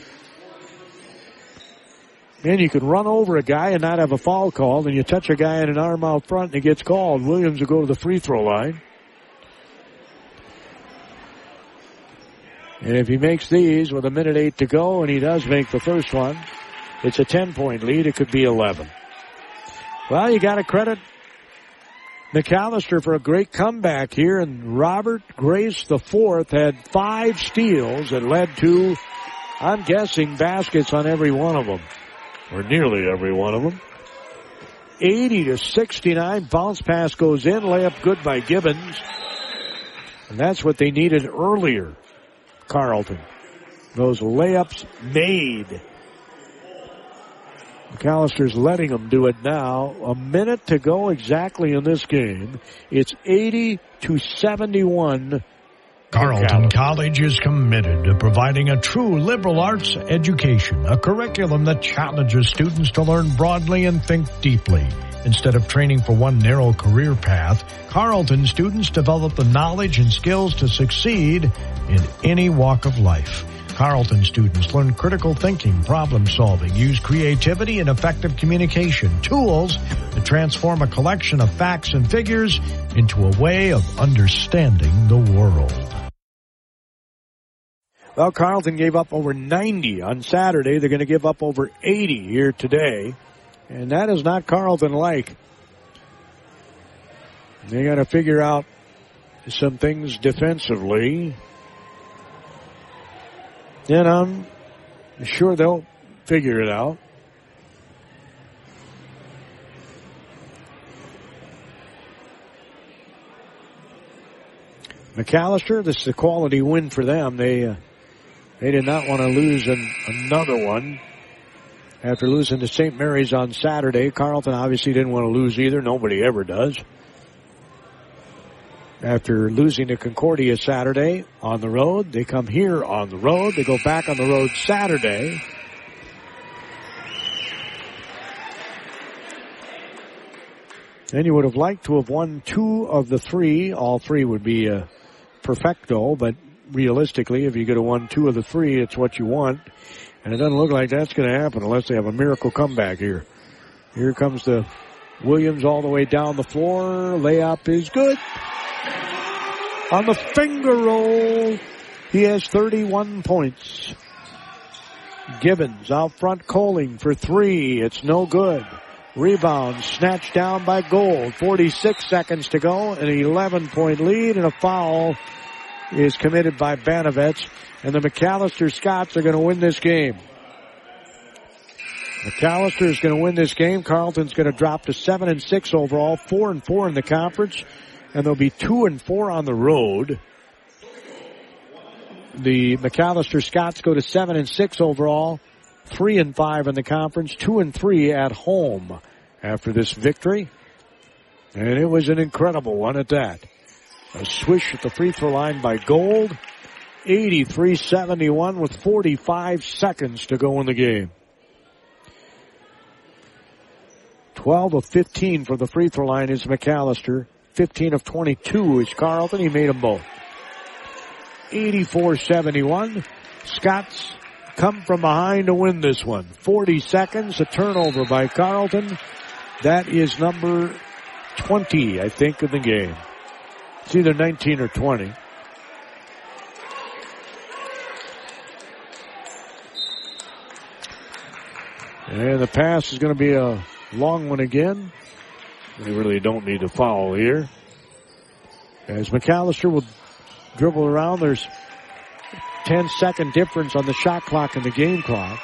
Man, you can run over a guy and not have a foul called, and you touch a guy in an arm out front and it gets called. Williams will go to the free throw line. And if he makes these with a minute eight to go, and he does make the first one, it's a 10 point lead. It could be 11. Well, you got to credit Macalester for a great comeback here, and Robert Grace the fourth had five steals that led to, I'm guessing, baskets on every one of them, or nearly every one of them. 80 to 69, bounce pass goes in, layup good by Gibbons. And that's what they needed earlier Carleton. Those layups made. Macalester's letting them do it now. A minute to go exactly in this game. It's 80 to 71. Carleton College is committed to providing a true liberal arts education, a curriculum that challenges students to learn broadly and think deeply. Instead of training for one narrow career path, Carleton students develop the knowledge and skills to succeed in any walk of life. Carleton students learn critical thinking, problem solving, use creativity and effective communication, tools to transform a collection of facts and figures into a way of understanding the world. Well, Carleton gave up over 90 on Saturday. They're going to give up over 80 here today. And that is not Carleton like. They got to figure out some things defensively. And I'm sure they'll figure it out. Macalester, this is a quality win for them. They uh, they did not want to lose an, another one after losing to St. Mary's on Saturday. Carleton obviously didn't want to lose either. Nobody ever does. After losing to Concordia Saturday on the road, they come here on the road. They go back on the road Saturday. Then you would have liked to have won two of the three. All three would be a perfecto, but realistically, if you could have won two of the three, it's what you want. And it doesn't look like that's going to happen unless they have a miracle comeback here. Here comes the Williams all the way down the floor. Layup is good. On the finger roll, he has 31 points. Gibbons out front Coling for three. It's no good. Rebound snatched down by Gold. 46 seconds to go. An 11 point lead and a foul is committed by Banovets. And the Macalester Scots are going to win this game. Macalester is going to win this game. Carleton's going to drop to seven and six overall, four and four in the conference, and they'll be two and four on the road. The Macalester Scots go to seven and six overall, three and five in the conference, two and three at home after this victory. And it was an incredible one at that. A swish at the free throw line by Gold. 83-71 with 45 seconds to go in the game. 12 of 15 for the free throw line is Macalester. 15 of 22 is Carleton. He made them both. 84-71. Scots come from behind to win this one. 40 seconds, a turnover by Carleton. That is number 20, I think, in the game. It's either 19 or 20. And the pass is going to be a long one again. They really don't need to foul here. As Macalester will dribble around, there's 10 second difference on the shot clock and the game clock.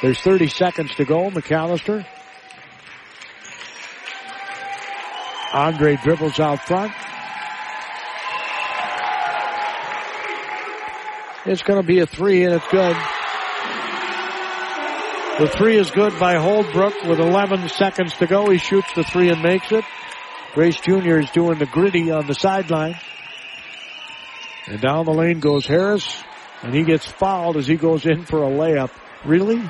There's 30 seconds to go. Macalester. Andre dribbles out front. It's going to be a three and it's good. The three is good by Holdbrook with 11 seconds to go. He shoots the three and makes it. Grace Jr. is doing the gritty on the sideline. And down the lane goes Harris, and he gets fouled as he goes in for a layup. Really?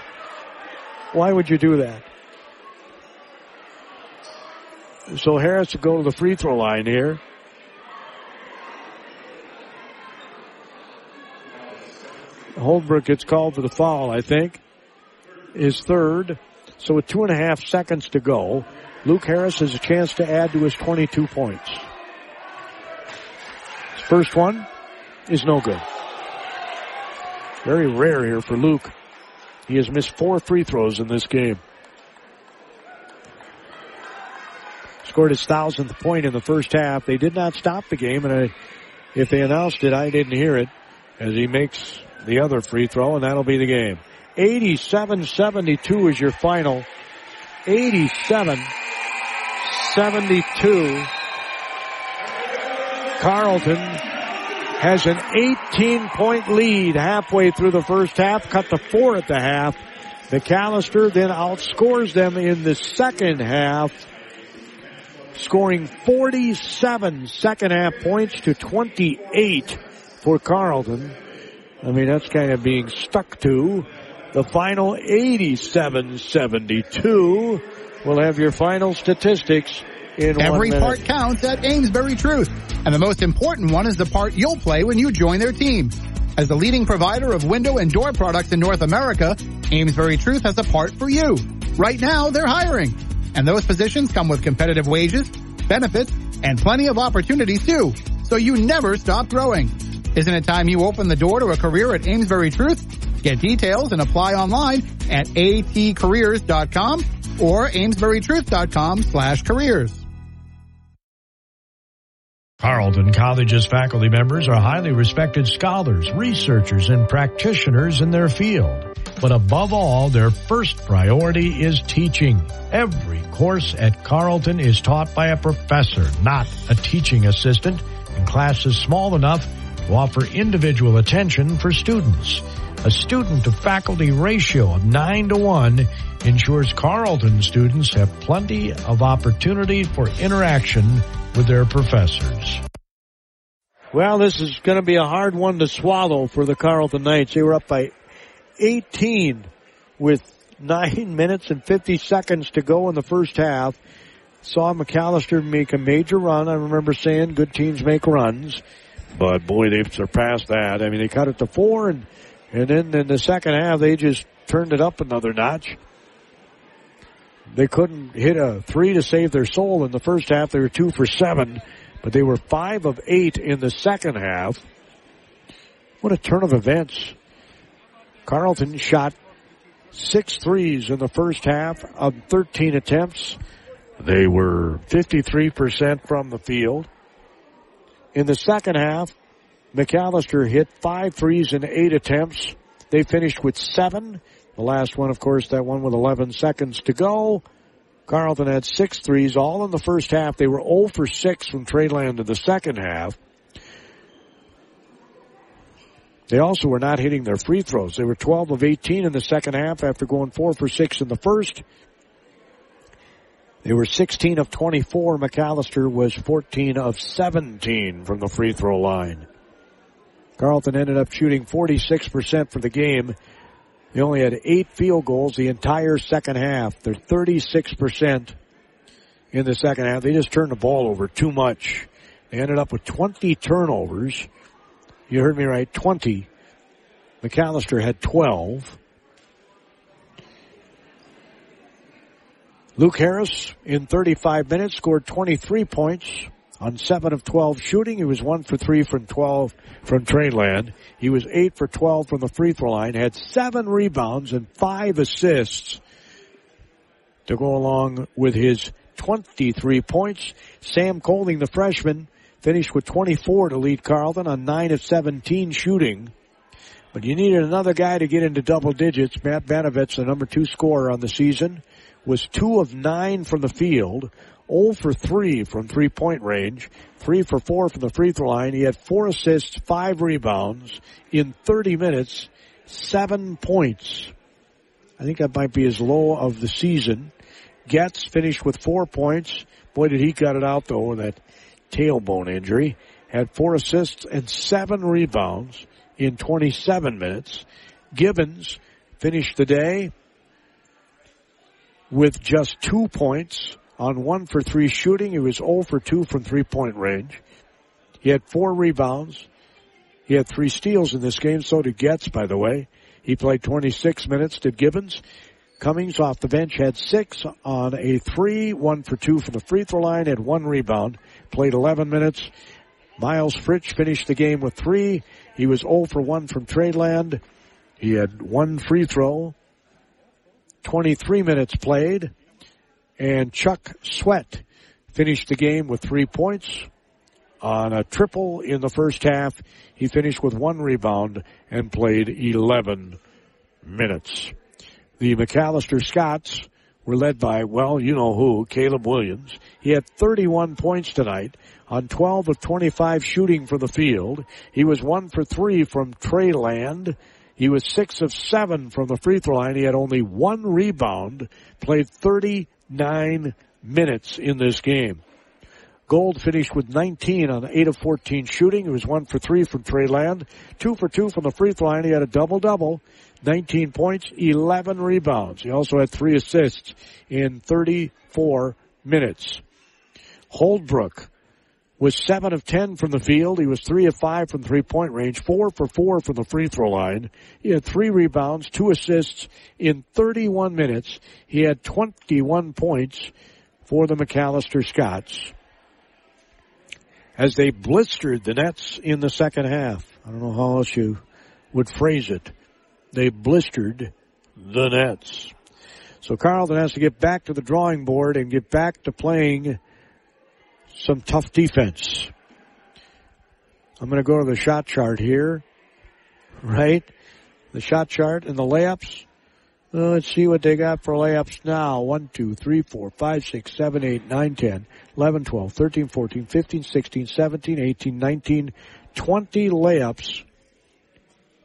Why would you do that? So Harris will go to the free throw line here. Holdbrook gets called for the foul, I think. His third. So with two and a half seconds to go, Luke Harris has a chance to add to his 22 points. His first one is no good. Very rare here for Luke. He has missed four free throws in this game. Scored his thousandth point in the first half. They did not stop the game, and I, if they announced it, I didn't hear it as he makes the other free throw, and that'll be the game. 87-72 is your final. 87 72. Carleton has an 18 point lead halfway through the first half, cut to four at the half. Macalester then outscores them in the second half, scoring 47 second half points to 28 for Carleton. I mean, that's kind of being stuck to. The final 87-72. We'll have your final statistics in Every part counts at Amesbury Truth. And the most important one is the part you'll play when you join their team. As the leading provider of window and door products in North America, Amesbury Truth has a part for you. Right now, they're hiring. And those positions come with competitive wages, benefits, and plenty of opportunities too. So you never stop growing. Isn't it time you open the door to a career at Amesbury Truth? Get details and apply online at atcareers.com or amesburytruth.com slash careers. Carleton College's faculty members are highly respected scholars, researchers, and practitioners in their field. But above all, their first priority is teaching. Every course at Carleton is taught by a professor, not a teaching assistant, and classes small enough to offer individual attention for students. A student to faculty ratio of 9 to 1 ensures Carleton students have plenty of opportunity for interaction with their professors. Well, this is going to be a hard one to swallow for the Carleton Knights. They were up by 18 with 9 minutes and 50 seconds to go in the first half. Saw Macalester make a major run. I remember saying good teams make runs. But boy, they've surpassed that. I mean, they cut it to four and, and then in the second half, they just turned it up another notch. They couldn't hit a three to save their soul in the first half. They were two for seven, but they were five of eight in the second half. What a turn of events. Carleton shot six threes in the first half of 13 attempts. They were 53% from the field. In the second half, Macalester hit five threes in eight attempts. They finished with seven. The last one, of course, that one with 11 seconds to go. Carleton had six threes, all in the first half. They were 0 for 6 from Trey Land in the second half. They also were not hitting their free throws. They were 12 of 18 in the second half after going 4 for 6 in the first. They were 16 of 24. Macalester was 14 of 17 from the free throw line. Carleton ended up shooting 46% for the game. They only had eight field goals the entire second half. They're 36% in the second half. They just turned the ball over too much. They ended up with 20 turnovers. You heard me right, 20. Macalester had 12. Luke Harris in 35 minutes scored 23 points on 7 of 12 shooting. He was 1 for 3 from 12 from Trey Land. He was 8 for 12 from the free throw line, had 7 rebounds and 5 assists to go along with his 23 points. Sam Colding, the freshman, finished with 24 to lead Carleton on 9 of 17 shooting. But you needed another guy to get into double digits. Matt Banovitz, the number two scorer on the season, was two of nine from the field, 0 for three from three point range, three for four from the free throw line. He had four assists, five rebounds in 30 minutes, seven points. I think that might be his low of the season. Getz finished with four points. Boy, did he cut it out though with that tailbone injury. Had four assists and seven rebounds in 27 minutes. Gibbons finished the day with just two points on one for three shooting. He was 0 for 2 from three point range. He had four rebounds. He had three steals in this game. So did Getz, by the way. He played 26 minutes. Did Gibbons? Cummings off the bench had six on a three, one for two from the free throw line, had one rebound, played 11 minutes. Miles Fritsch finished the game with three. He was 0 for 1 from Trey Land. He had one free throw, 23 minutes played, and Chuck Sweat finished the game with three points on a triple in the first half. He finished with one rebound and played 11 minutes. The Macalester Scots were led by, well, you know who, Caleb Williams. He had 31 points tonight on 12 of 25 shooting from the field. He was one for three from Trey Land. He was six of seven from the free throw line. He had only one rebound, played 39 minutes in this game. Gold finished with 19 on 8 of 14 shooting. He was 1 for 3 from Trey Land, 2 for 2 from the free throw line. He had a double-double, 19 points, 11 rebounds. He also had 3 assists in 34 minutes. Holdbrook was 7 of 10 from the field. He was 3 of 5 from three-point range, 4 for 4 from the free throw line. He had 3 rebounds, 2 assists in 31 minutes. He had 21 points for the Macalester Scots as they blistered the Nets in the second half. I don't know how else you would phrase it. They blistered the Nets. So Carleton has to get back to the drawing board and get back to playing some tough defense. I'm going to go to the shot chart here. Right? The shot chart and the layups. Let's see what they got for layups now. 1, 2, 3, 4, 5, 6, 7, 8, 9, 10, 11, 12, 13, 14, 15, 16, 17, 18, 19, 20 layups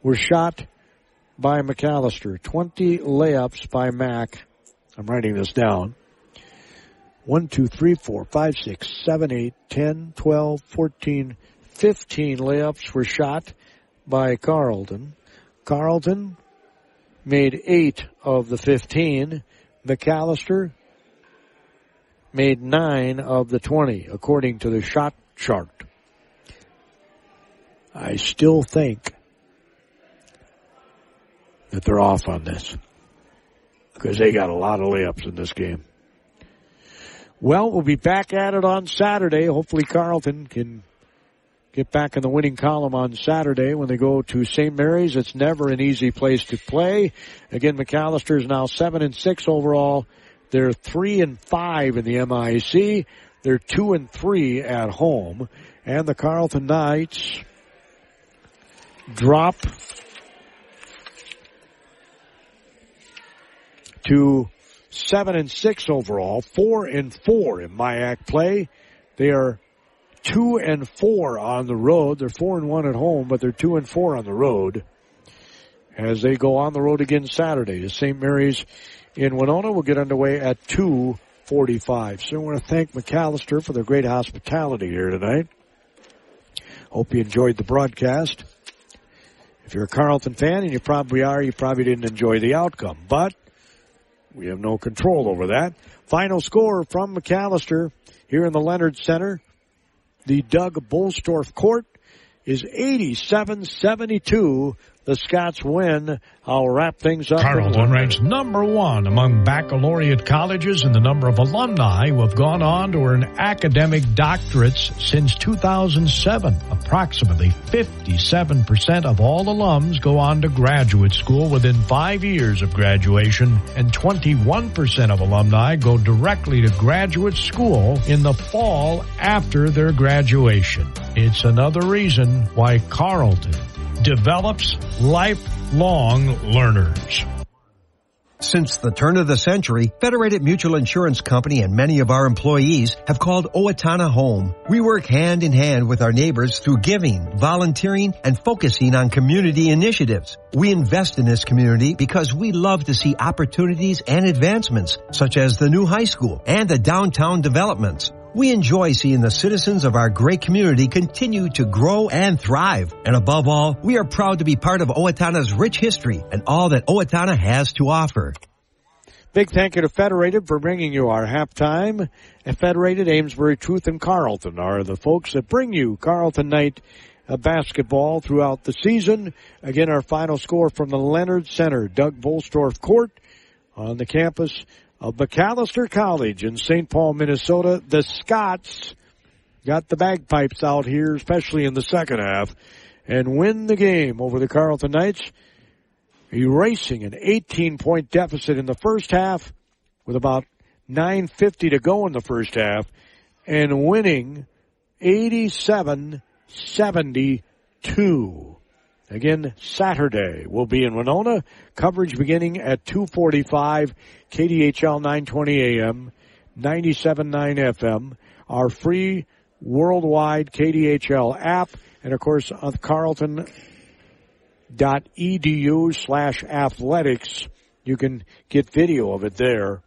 were shot by Macalester. 20 layups by Mac. I'm writing this down. 1, 2, 3, 4, 5, 6, 7, 8, 10, 12, 14, 15 layups were shot by Carleton. Carleton made eight of the 15. Macalester made nine of the 20, according to the shot chart. I still think that they're off on this because they got a lot of layups in this game. Well, we'll be back at it on Saturday. Hopefully Carleton can get back in the winning column on Saturday when they go to St. Mary's. It's never an easy place to play. Again, Macalester is now seven and six overall. They're three and five in the MIC. They're two and three at home. And the Carleton Knights drop to seven and six overall, four and four in MIAC play. They are two and four on the road. They're four and one at home, but they're two and four on the road as they go on the road again Saturday. The St. Mary's in Winona will get underway at 245. So I want to thank Macalester for their great hospitality here tonight. Hope you enjoyed the broadcast. If you're a Carleton fan, and you probably are, you probably didn't enjoy the outcome, but we have no control over that. Final score from Macalester here in the Leonard Center. The Doug Bolstorff Court is 87-72 the Scots win. I'll wrap things up. Carleton ranks number one among baccalaureate colleges in the number of alumni who have gone on to earn academic doctorates since 2007. Approximately 57% of all alums go on to graduate school within five years of graduation, and 21% of alumni go directly to graduate school in the fall after their graduation. It's another reason why Carleton develops lifelong learners. Since the turn of the century, Federated Mutual Insurance Company and many of our employees have called Owatonna home. We work hand in hand with our neighbors through giving, volunteering, and focusing on community initiatives. We invest in this community because we love to see opportunities and advancements, such as the new high school and the downtown developments. We enjoy seeing the citizens of our great community continue to grow and thrive. And above all, we are proud to be part of Owatonna's rich history and all that Owatonna has to offer. Big thank you to Federated for bringing you our halftime. And Federated, Amesbury, Truth, and Carleton are the folks that bring you Carleton Knight uh, basketball throughout the season. Again, our final score from the Leonard Center, Doug Bolstorff Court on the campus of Macalester College in St. Paul, Minnesota. The Scots got the bagpipes out here, especially in the second half, and win the game over the Carleton Knights, erasing an 18 point deficit in the first half with about 9.50 to go in the first half and winning 87 72 Again, Saturday will be in Winona. Coverage beginning at 2:45. KDHL 920 AM, 97.9 FM. Our free worldwide KDHL app, and of course on Carleton edu slash athletics. You can get video of it there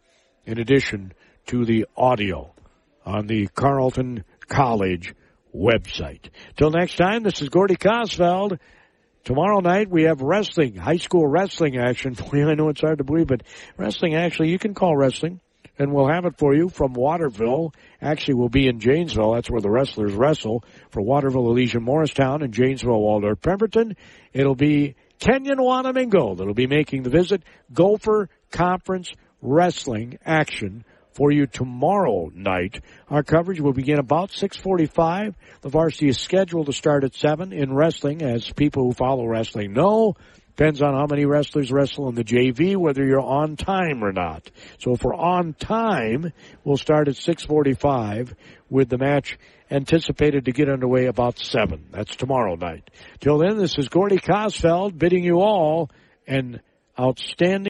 in addition to the audio on the Carleton College website. Till next time, this is Gordy Kosfeld. Tomorrow night we have wrestling, high school wrestling action. for you. I know it's hard to believe, but wrestling actually, you can call wrestling and we'll have it for you from Waterville. Actually, we'll be in Janesville. That's where the wrestlers wrestle for Waterville, Elysian, Morristown, and Janesville, Waldorf, Pemberton. It'll be Kenyon Wanamingo that'll be making the visit. Gopher Conference Wrestling action for you tomorrow night. Our coverage will begin about 6:45. The varsity is scheduled to start at 7 in wrestling as people who follow wrestling know. Depends on how many wrestlers wrestle in the JV, whether you're on time or not. So if we're on time, we'll start at 645 with the match anticipated to get underway about 7. That's tomorrow night. Till then, this is Gordy Kosfeld bidding you all an outstanding